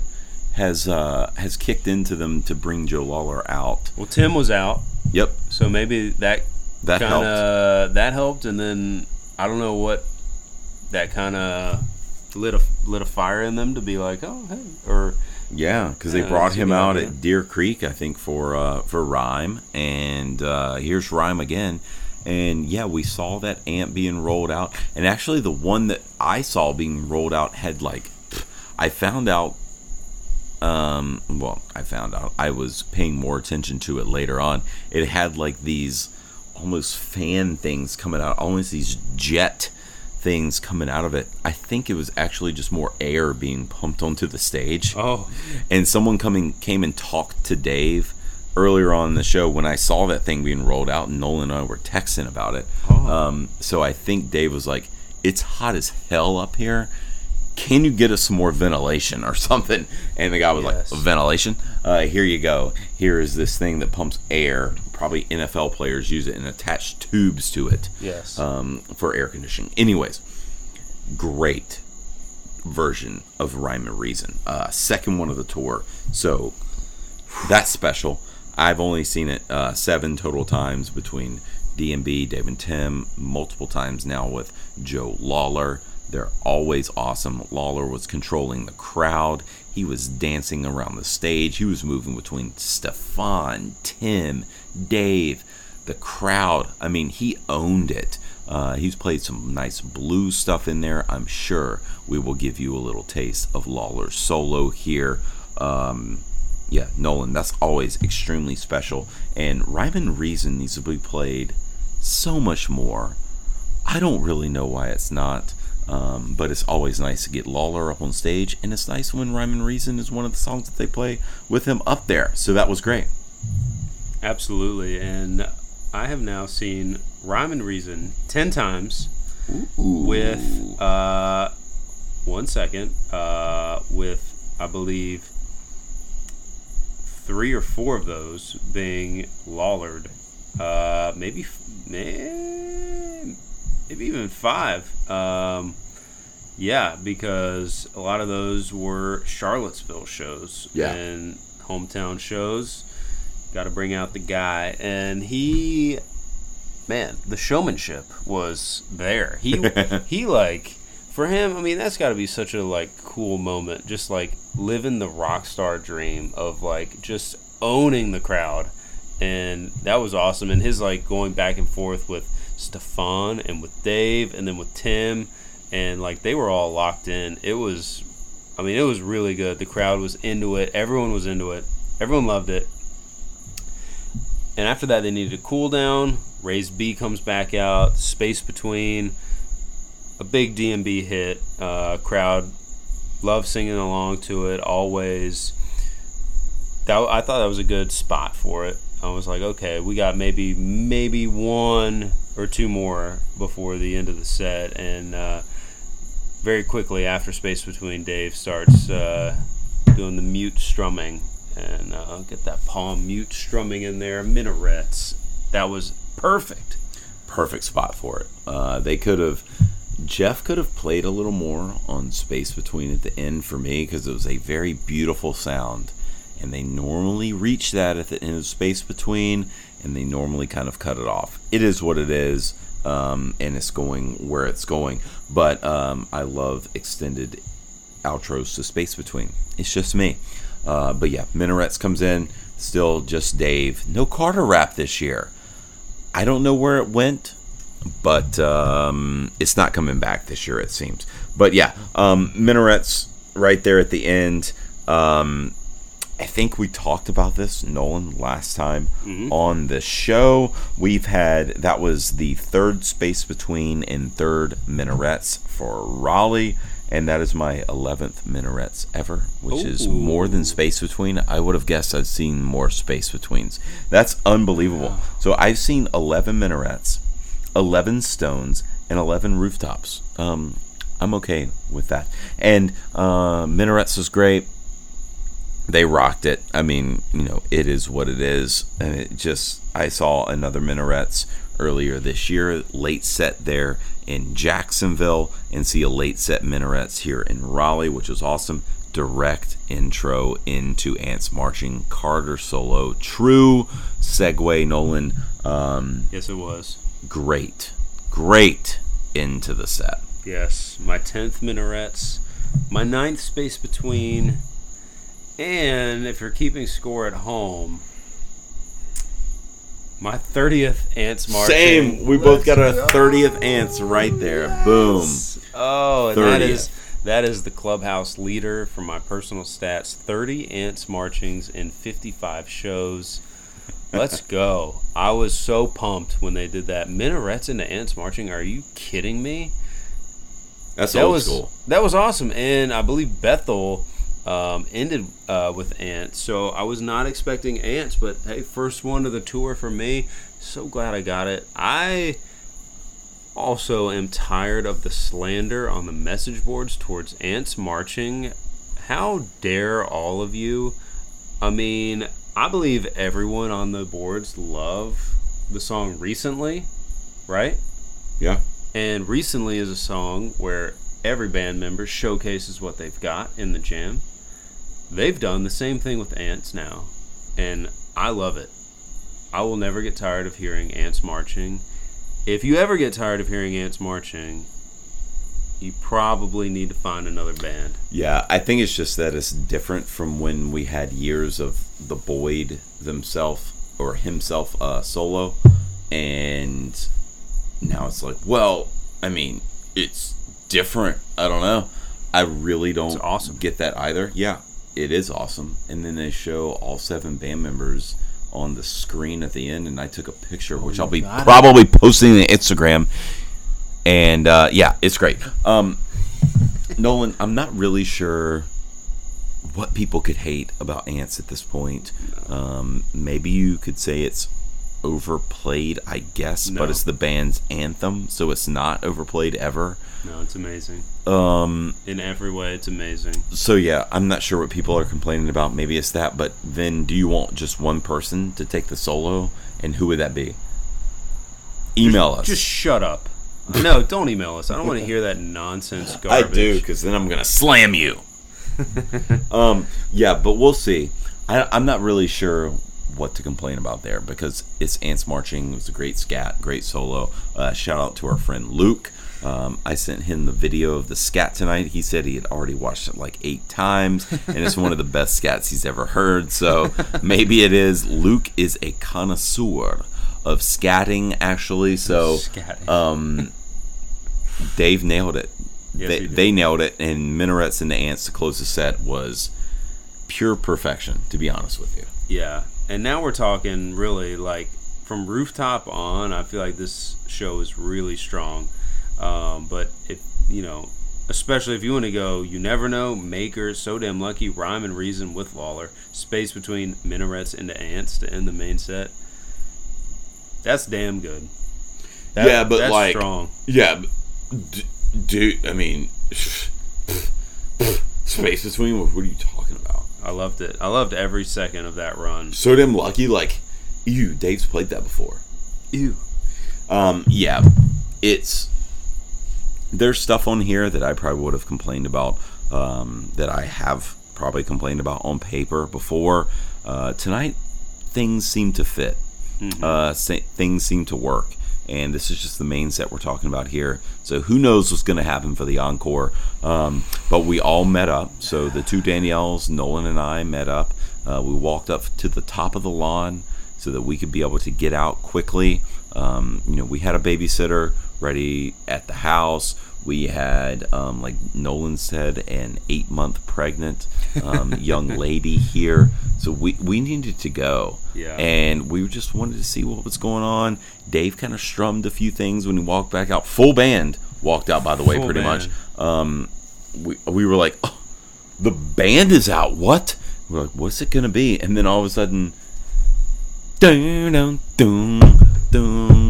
has uh, has kicked into them to bring Joe Lawlor out.
Well, Tim was out,
Yep.
so maybe that
That
kind
helped.
of that helped, and then I don't know what that kind of lit a lit a fire in them to be like, oh hey, or
Yeah, because they
Yeah,
brought him out
idea.
at Deer Creek, I think, for uh, for Rhyme, and uh, here's Rhyme again. And yeah, we saw that amp being rolled out, and actually, the one that I saw being rolled out had like, I found out. Um, well, I found out I was paying more attention to it later on. It had like these almost fan things coming out, almost these jet things coming out of it. I think it was actually just more air being pumped onto the stage
oh
and someone coming came and talked to Dave earlier on in the show when I saw that thing being rolled out, and Nolan and I were texting about it. Um, so I think Dave was like, "It's hot as hell up here. Can you get us some more ventilation or something?" And the guy was
Yes.
like, "Ventilation? Uh, here you go. Here is this thing that pumps air. Probably NFL players use it and attach tubes to it."
yes,
um, for air conditioning. Anyways, great version of Rhyme and Reason. Uh, second one of the tour. So that's special. I've only seen it uh, seven total times between DMB, Dave and Tim, multiple times now with Joe Lawlor. They're always awesome. Lawlor was controlling the crowd. He was dancing around the stage. He was moving between Stefan, Tim, Dave, the crowd. I mean, he owned it. Uh, he's played some nice blues stuff in there. I'm sure we will give you a little taste of Lawlor's solo here. Um, yeah, Nolan, that's always extremely special. And Rhyme and Reason needs to be played so much more. I don't really know why it's not, um, but it's always nice to get Lawlor up on stage, and it's nice when Rhyme and Reason is one of the songs that they play with him up there. So that was great.
absolutely. And I have now seen Rhyme and Reason ten times with uh, one second uh, with I believe three or four of those being Lawlored, uh, maybe may- maybe even five. Um, yeah, because a lot of those were Charlottesville shows
Yeah.
and hometown shows. Got to bring out the guy, and he, man, the showmanship was there. He he like for him. I mean, that's got to be such a like cool moment, just like living the rock star dream of like just owning the crowd, and that was awesome. And his like going back and forth with Stefan and with Dave, and then with Tim, and like they were all locked in. It was, I mean, it was really good. The crowd was into it. Everyone was into it. Everyone loved it. And after that, they needed a cool down. Raised B comes back out. Space between. A big DMB hit. Uh, crowd love singing along to it. Always. That I thought that was a good spot for it. I was like, okay, we got maybe maybe one or two more before the end of the set, and uh, very quickly after Space Between, Dave starts uh, doing the mute strumming and uh, get that palm mute strumming in there. Minarets. That was perfect.
perfect spot for it. Uh, they could have, Jeff could have played a little more on Space Between at the end for me because it was a very beautiful sound. And they normally reach that at the end of Space Between, and they normally kind of cut it off. It is what it is, um, and it's going where it's going. But um, I love extended outros to Space Between. It's just me. Uh, but yeah, Minarets comes in, still just Dave. No Carter rap this year. I don't know where it went, but um, it's not coming back this year, it seems. But yeah, um, Minarets right there at the end. Um, I think we talked about this, Nolan, last time on the show. We've had that was the third space between and third minarets for Raleigh, and that is my 11th minarets ever, which is more than space between. I would have guessed I'd seen more space betweens. That's unbelievable. So I've seen 11 minarets, 11 stones, and 11 rooftops. Um, I'm okay with that. And uh, minarets is great they rocked it. I mean, you know, it is what it is. And it just, I saw another Minarets earlier this year, late set there in Jacksonville, and see a late set Minarets here in Raleigh, which was awesome. direct intro into Ants Marching Carter solo. True segue, Nolan. Um,
Yes, it was.
great, great into the set.
Yes, my tenth minarets, my ninth space between, and if you're keeping score at home, my thirtieth ants marching.
Same. We both got our thirtieth ants right there. Boom.
Oh, and that
30th.
is that is the clubhouse leader for my personal stats. Thirty ants marchings in fifty-five shows. Let's go! I was so pumped when they did that. Minarets into ants marching. Are you kidding me?
That's
that
old
was
school.
that was awesome, and I believe Bethel um, ended uh, with ants. So I was not expecting ants, but hey, first one of the tour for me. So glad I got it. I also am tired of the slander on the message boards towards ants marching. How dare all of you? I mean, I believe everyone on the boards love the song recently, right?
Yeah.
And recently is a song where every band member showcases what they've got in the jam. They've done the same thing with Ants now, and I love it. I will never get tired of hearing Ants marching. If you ever get tired of hearing Ants marching, you probably need to find another band.
Yeah, I think it's just that it's different from when we had years of the Boyd themselves or himself uh, solo, and now it's like, well, I mean, it's different. I don't know. I really don't
awesome.
get that either. Yeah, it is awesome. And then they show all seven band members on the screen at the end, and I took a picture, which I'll be probably posting on Instagram. And uh, yeah, it's great. Um, Nolan, I'm not really sure what people could hate about ants at this point. Um, maybe you could say it's overplayed, I guess,
No.
but it's the band's anthem, so it's not overplayed ever.
No, it's amazing.
Um,
In every way, it's amazing.
so yeah, I'm not sure what people are complaining about. Maybe it's that, but then do you want just one person to take the solo, and who would that be? Email us.
Just shut up. No, don't email us. I don't want to hear that nonsense garbage.
I do, because then I'm gonna slam you. um, yeah, but we'll see. I, I'm not really sure what to complain about there because it's Ants Marching. It was a great scat, great solo. Uh, shout out to our friend Luke. Um, I sent him the video of the scat tonight. He said he had already watched it like eight times, and it's one of the best scats he's ever heard. So maybe it is. Luke is a connoisseur of scatting, actually. So um, Dave nailed it.
Yes,
they, they nailed it, and Minarets and the Ants to close the set was pure perfection. To be honest with you,
Yeah, and now we're talking really like from rooftop on. I feel like this show is really strong. Um, but if you know, especially if you want to go, you never know. Maker, so damn lucky. Rhyme and reason with Lawlor. Space between minarets into ants to end the main set. That's damn good. That-
Yeah, but,
that's
like-
strong.
yeah, d- dude. I mean, space between. What, what are you talking about?
I loved it. I loved every second of that run.
So damn lucky. Like, ew, Dave's played that before.
Ew.
Um, yeah, it's there's stuff on here that I probably would have complained about um, that I have probably complained about on paper before. Uh, tonight, things seem to fit. Uh, sa- things seem to work, and this is just the main set we're talking about here. So who knows what's going to happen for the encore? Um, but we all met up. So the two Danielles, Nolan and I, met up. Uh, we walked up to the top of the lawn so that we could be able to get out quickly. Um, you know, we had a babysitter ready at the house. We had, um, like Nolan said, an eight month pregnant um, young lady here. So we, we needed to go.
Yeah.
And we just wanted to see what was going on. Dave kind of strummed a few things when he walked back out. Full band walked out, by the way,
Full
pretty
band.
much. Um, we, we were like, oh, the band is out. What? We're like, what's it going to be? And then all of a sudden, dun, dun, dun, dun,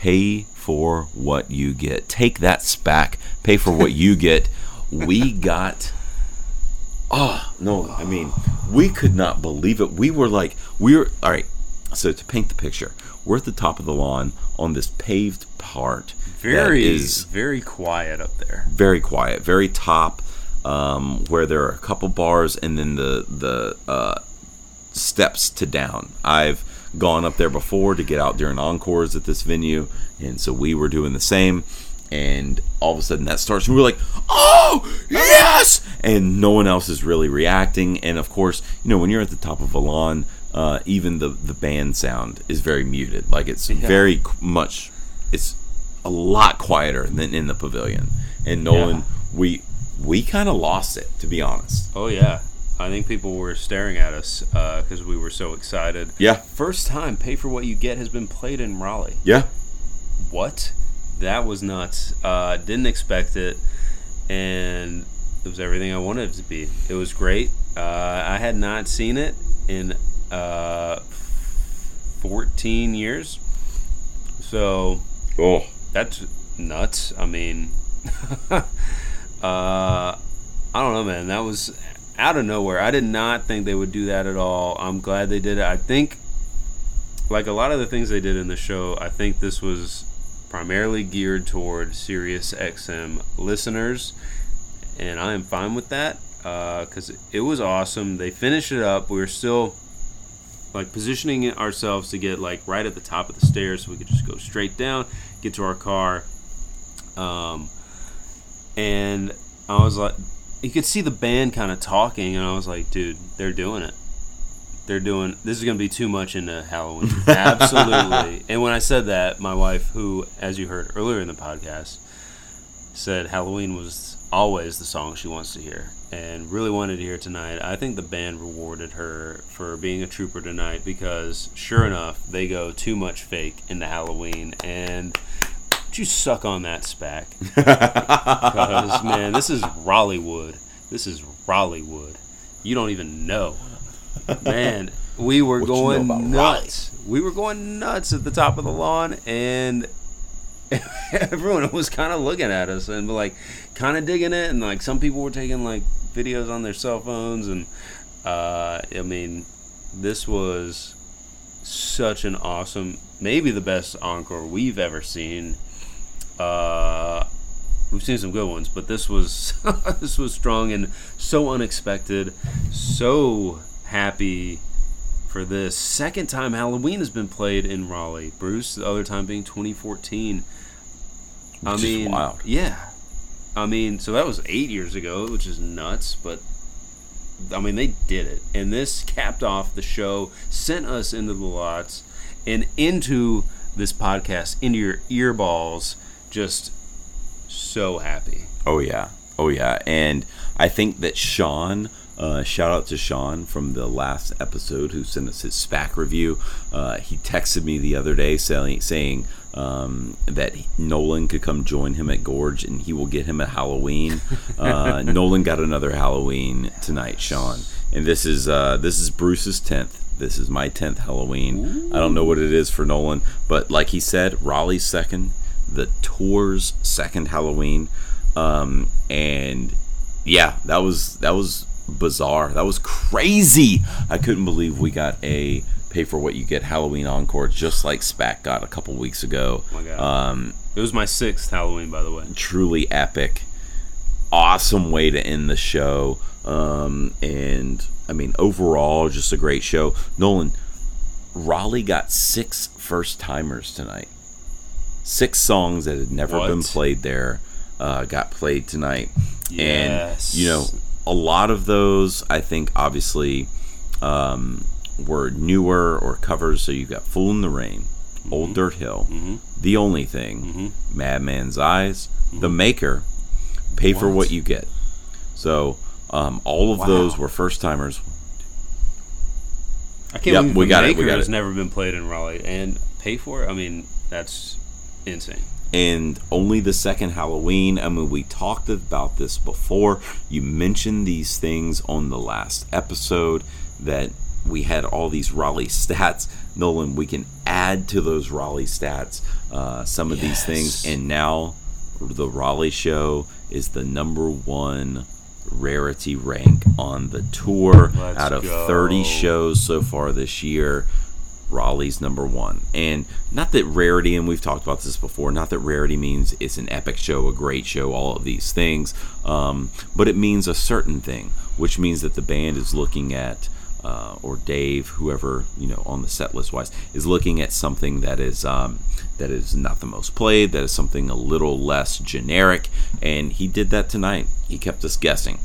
Pay for what you get. Take that SPAC. Pay for what you get. We got. Oh no! I mean, we could not believe it. We were like, we were all right. So to paint the picture, we're at the top of the lawn on this paved part.
Very,
that is
very quiet up there.
very quiet, very top, um, where there are a couple bars and then the the uh, steps to down. I've gone up there before to get out during encores at this venue, and so we were doing the same. And all of a sudden that starts, and we're like, "Oh yes!" And no one else is really reacting. And of course, you know when you're at the top of a lawn, uh, even the the band sound is very muted. Like it's very much, it's a lot quieter than in the pavilion. And Nolan, we we kind of lost it to be honest.
Oh yeah, I think people were staring at us because we were so excited.
Yeah.
First time "Pay for What You Get" has been played in Raleigh.
Yeah.
What? That was nuts. Uh, didn't expect it, and it was everything I wanted it to be. It was great. Uh, I had not seen it in uh, 14 years, so
Oh.
that's nuts. I mean, uh, I don't know, man. That was out of nowhere. I did not think they would do that at all. I'm glad they did it. I think, like a lot of the things they did in the show, I think this was primarily geared toward Sirius XM listeners, and I am fine with that because it was awesome. They finished it up. We were still like positioning ourselves to get like right at the top of the stairs so we could just go straight down get to our car um, and i was like you could see the band kind of talking and i was like dude they're doing it. They're doing this is going to be too much into halloween. Absolutely. And when i said that my wife who as you heard earlier in the podcast said halloween was always the song she wants to hear and really wanted to hear tonight. I think the band rewarded her for being a trooper tonight because sure enough, they go too much fake into Halloween. And you suck on that SPAC. Because man, this is Raleighwood. This is Raleighwood. You don't even know. Man, we were
What you know
going nuts. We were going nuts at the top of the lawn and everyone was kind of looking at us and like kind of digging it and like some people were taking like videos on their cell phones and uh, i mean this was such an awesome maybe the best encore we've ever seen uh, we've seen some good ones but this was this was strong and so unexpected so happy for this second time halloween has been played in raleigh bruce the other time being 2014 I
Which is
mean,
wild.
yeah. I mean, so that was eight years ago, which is nuts. But I mean, they did it, and this capped off the show, sent us into the lots, and into this podcast, into your earballs. Just so happy.
Oh yeah, oh yeah, and I think that Sean. Uh, shout out to Sean from the last episode who sent us his SPAC review. Uh, he texted me the other day saying, saying um, that Nolan could come join him at Gorge and he will get him at Halloween. Uh, Nolan got another Halloween tonight, Sean, and this is uh, this is Bruce's tenth. This is my tenth Halloween. I don't know what it is for Nolan, but like he said, Raleigh's second, the tour's second Halloween, um, and yeah, that was that was bizarre. That was crazy. I couldn't believe we got a pay for what you get Halloween encore just like SPAC got a couple weeks ago.
Oh my God.
Um,
It was my sixth Halloween, by the way.
truly epic, awesome way to end the show. Um, and I mean, overall, just a great show. Nolan, Raleigh got six first timers tonight. Six songs that had never been played there uh, got played tonight.
Yes.
And, you know, a lot of those, I think, obviously, um, were newer or covers. So you've got Fool in the Rain, Old Dirt Hill, The Only Thing, Madman's Eyes, The Maker, Pay for
What?
What You Get. So um, all of
Wow.
those were first timers.
I can't
Yep,
believe
we
the
got it, we
Maker
got
has
it.
never been played in Raleigh and pay for it. I mean, that's insane.
and only the second Halloween. I mean, we talked about this before. You mentioned these things on the last episode that we had all these Raleigh stats. Nolan, we can add to those Raleigh stats uh, some of these things, and now the Raleigh show is the number one rarity rank on the tour
Let's
out of
go.
30 shows so far this year. Raleigh's number one. And not that rarity, and we've talked about this before, not that rarity means it's an epic show, a great show, all of these things, um, but it means a certain thing, which means that the band is looking at. Uh, or Dave, whoever you know on the set list wise, is looking at something that is um, that is not the most played, that is something a little less generic, and he did that tonight. He kept us guessing.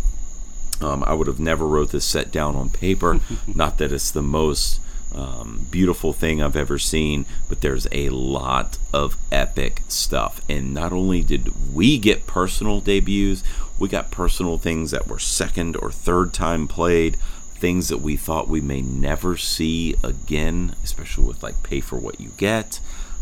Um, I would have never wrote this set down on paper. not that it's the most um, beautiful thing I've ever seen, but there's a lot of epic stuff. And not only did we get personal debuts, we got personal things that were second or third time played, things that we thought we may never see again, especially with like pay for what you get.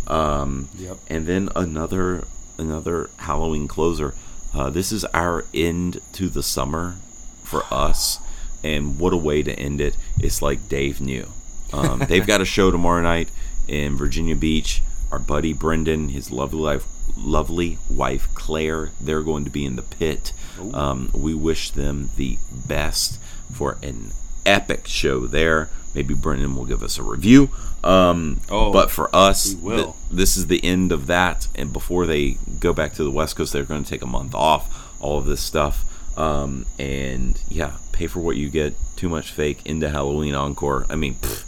Um,
Yep.
And then another another Halloween closer. Uh, this is our end to the summer for us, and what a way to end it! It's like Dave knew. Um, they've got a show tomorrow night in Virginia Beach. Our buddy Brendan, his lovely wife, lovely wife Claire, they're going to be in the pit. Um, we wish them the best for an epic show there. Maybe Brendan will give us a review. Um,
Oh,
but for us, th- this is the end of that. And before they go back to the West Coast, they're going to take a month off. All of this stuff. Um, and yeah, pay for what you get. Too much fake into Halloween encore. I mean, pfft.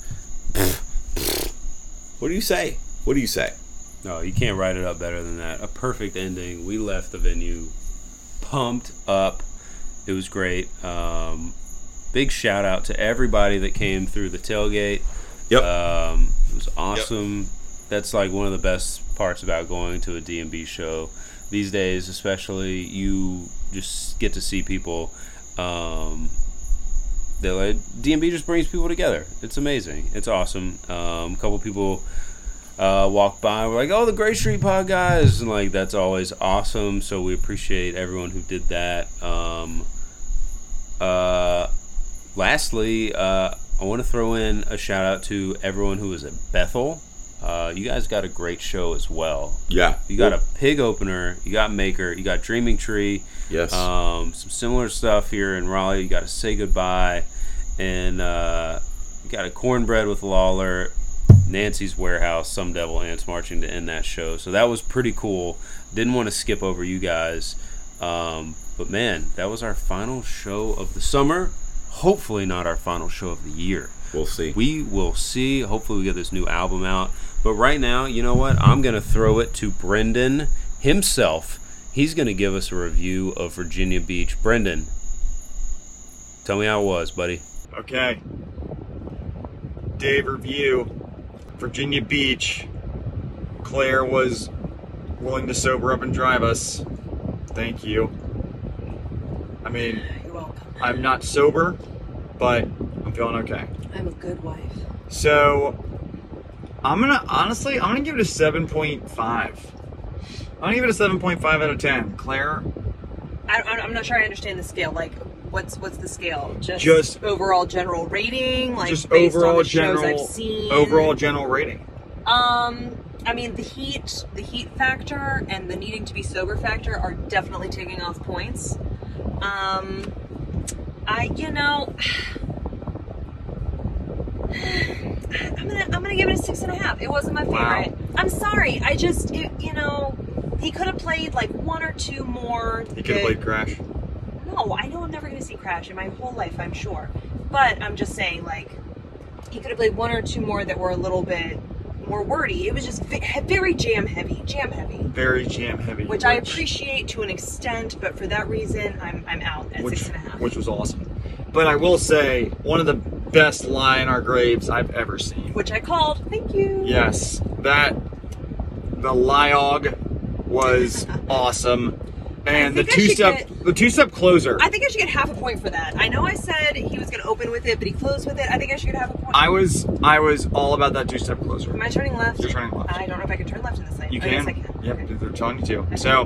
What do you say? What do you say?
No, you can't write it up better than that. A perfect ending. We left the venue pumped up. It was great. Um, big shout out to everybody that came through the tailgate.
Yep.
Um, it was awesome. That's like one of the best parts about going to a DMB show these days, especially you just get to see people. Um, that like DMB just brings people together. It's amazing. It's awesome. Um, a couple people uh, walked by. We're like, "Oh, the Gray Street Pod guys," and like that's always awesome. So we appreciate everyone who did that. Um, uh, lastly, uh, I want to throw in a shout out to everyone who was at Bethel. Uh, you guys got a great show as well.
Yeah.
You got a pig opener. You got Maker. You got Dreaming Tree.
Yes.
Um, some similar stuff here in Raleigh. You got to say goodbye, and uh, got a cornbread with Lawlor, Nancy's Warehouse, some devil ants marching to end that show. So that was pretty cool. Didn't want to skip over you guys, um, but man, that was our final show of the summer. Hopefully, not our final show of the year.
We'll see.
We will see. Hopefully, we get this new album out. But right now, you know what? I'm going to throw it to Brendan himself. He's going to give us a review of Virginia Beach. Brendan, tell me how it was, buddy.
Okay. Dave review. Virginia Beach. Claire was willing to sober up and drive us. Thank you. I mean. I'm not sober, but I'm feeling okay.
I'm a good wife.
So, I'm gonna honestly, I'm gonna give it a 7.5. I'm gonna give it a 7.5 out of 10. Claire,
I, I'm not sure I understand the scale. Like, what's what's the scale? Just,
Just-
overall general rating, like
just
based
overall
on the shows
general,
I've seen.
overall general rating.
Um, I mean, the heat, the heat factor, and the needing to be sober factor are definitely taking off points. Um, I, you know, I'm gonna, I'm gonna give it a six and a half. It wasn't my
Wow.
favorite. I'm sorry. I just, it, you know, he could have played like one or two more.
He could have played Crash.
No, I know I'm never going to see Crash in my whole life, I'm sure. But I'm just saying, like, he could have played one or two more that were a little bit more wordy. It was just very jam heavy, jam heavy,
Very jam heavy.
which I appreciate to an extent, but for that reason, I'm, I'm out at
which,
six and a half.
which was awesome. But I will say, one of the best lie in our graves I've ever seen.
Which I called. Thank you.
Yes, that the Lyog was awesome, and the
I should
two-step
get-
the two-step closer.
I think I should get half a point for that. I know I said he was going to open with it, but he closed with it. I think I should get half a point.
I was I was all about that two-step closer.
Am I turning left?
You're turning left.
I don't know if I can turn left in this lane.
You
Oh, yes,
can.
I can.
Yep, they're telling you to. So,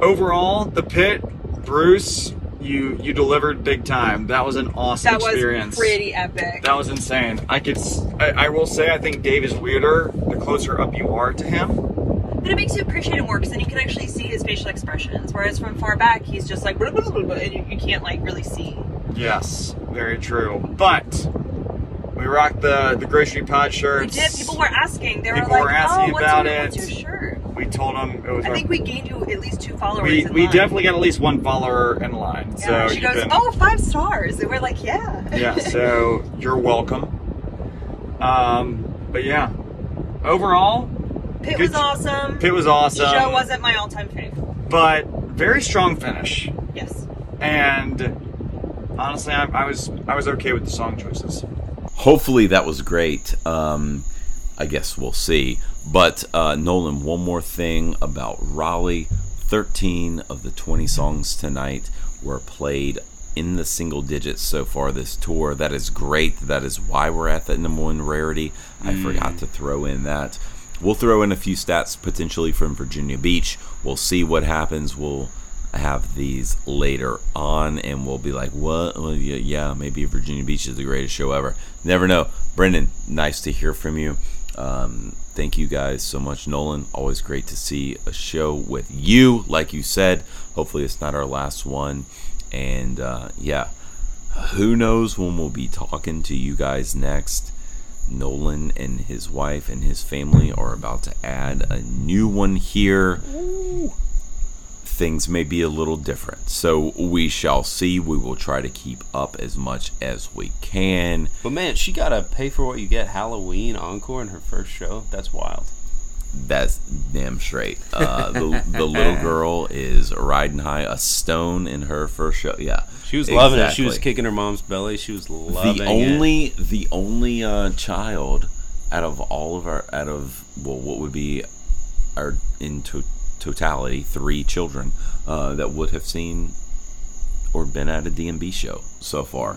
overall, the pit, Bruce, you you delivered big time. That was an awesome experience.
That was pretty epic.
That was insane. I could. I will say, I think Dave is weirder the closer up you are to him.
But it makes you appreciate him more because then you can actually see his facial expressions. Whereas from far back, he's just like, blah, blah, blah, and you, you can't like really see.
Yes, very true. But We rocked the the Gray Street Pod
We
shirts.
did. People were asking. They
People
were like,
were asking
"Oh,
about
your,
it.
What's your shirt?"
We told them it was.
I
our-
think we gained you at least two followers.
we
in
we
line.
definitely got at least one follower in line.
Yeah,
so
she goes,
can-
"Oh, five stars," and we're like, "Yeah."
yeah. So you're welcome. Um, but yeah, overall,
Pig
Good-
was awesome.
Pig was awesome.
Joe wasn't my all-time fave.
but very strong finish.
Yes.
And honestly, I, I was I was okay with the song choices.
Hopefully that was great. Um, I guess we'll see. But uh, Nolan, one more thing about Raleigh. 13 of the 20 songs tonight were played in the single digits so far this tour. That is great. That is why we're at the number one rarity. I
Mm.
forgot to throw in that. We'll throw in a few stats potentially from Virginia Beach. We'll see what happens. We'll have these later on and we'll be like, what? Well, yeah, maybe Virginia Beach is the greatest show ever. Never know. Brendan, nice to hear from you. Um, thank you guys so much. Nolan, always great to see a show with you. Like you said, hopefully it's not our last one. And uh, yeah, who knows when we'll be talking to you guys next. Nolan and his wife and his family are about to add a new one here. Things may be a little different. So we shall see. We will try to keep up as much as we can.
But man, she gotta pay for what you get Halloween encore in her first show. That's wild.
That's damn straight. Uh, the, the little girl is riding high a stone in her first show. Yeah,
She was loving it. She was kicking her mom's belly. She was loving
the
it.
only the only uh, child out of all of our out of well what would be our in to- totality three children uh, that would have seen or been at a DMB show so far,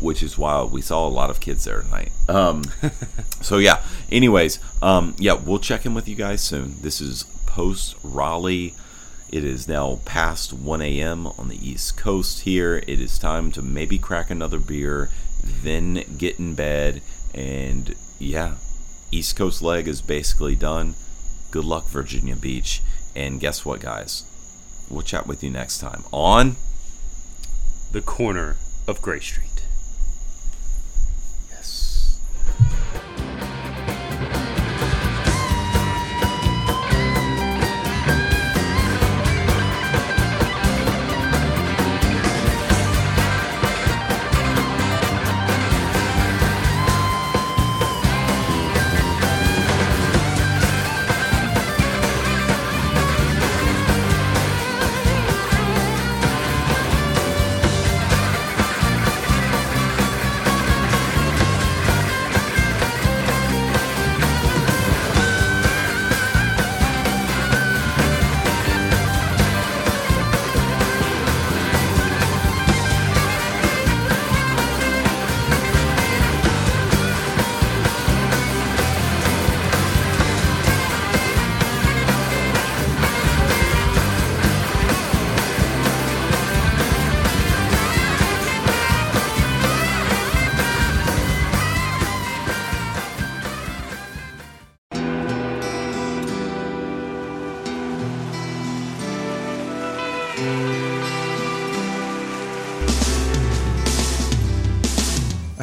which is wild. We saw a lot of kids there tonight. Um, so yeah. Anyways, um, yeah, we'll check in with you guys soon. This is post Raleigh. It is now past 1 a.m. on the East Coast here. It is time to maybe crack another beer, then get in bed, and yeah, East Coast leg is basically done. Good luck, Virginia Beach. And guess what, guys? We'll chat with you next time on
the corner of Gray Street.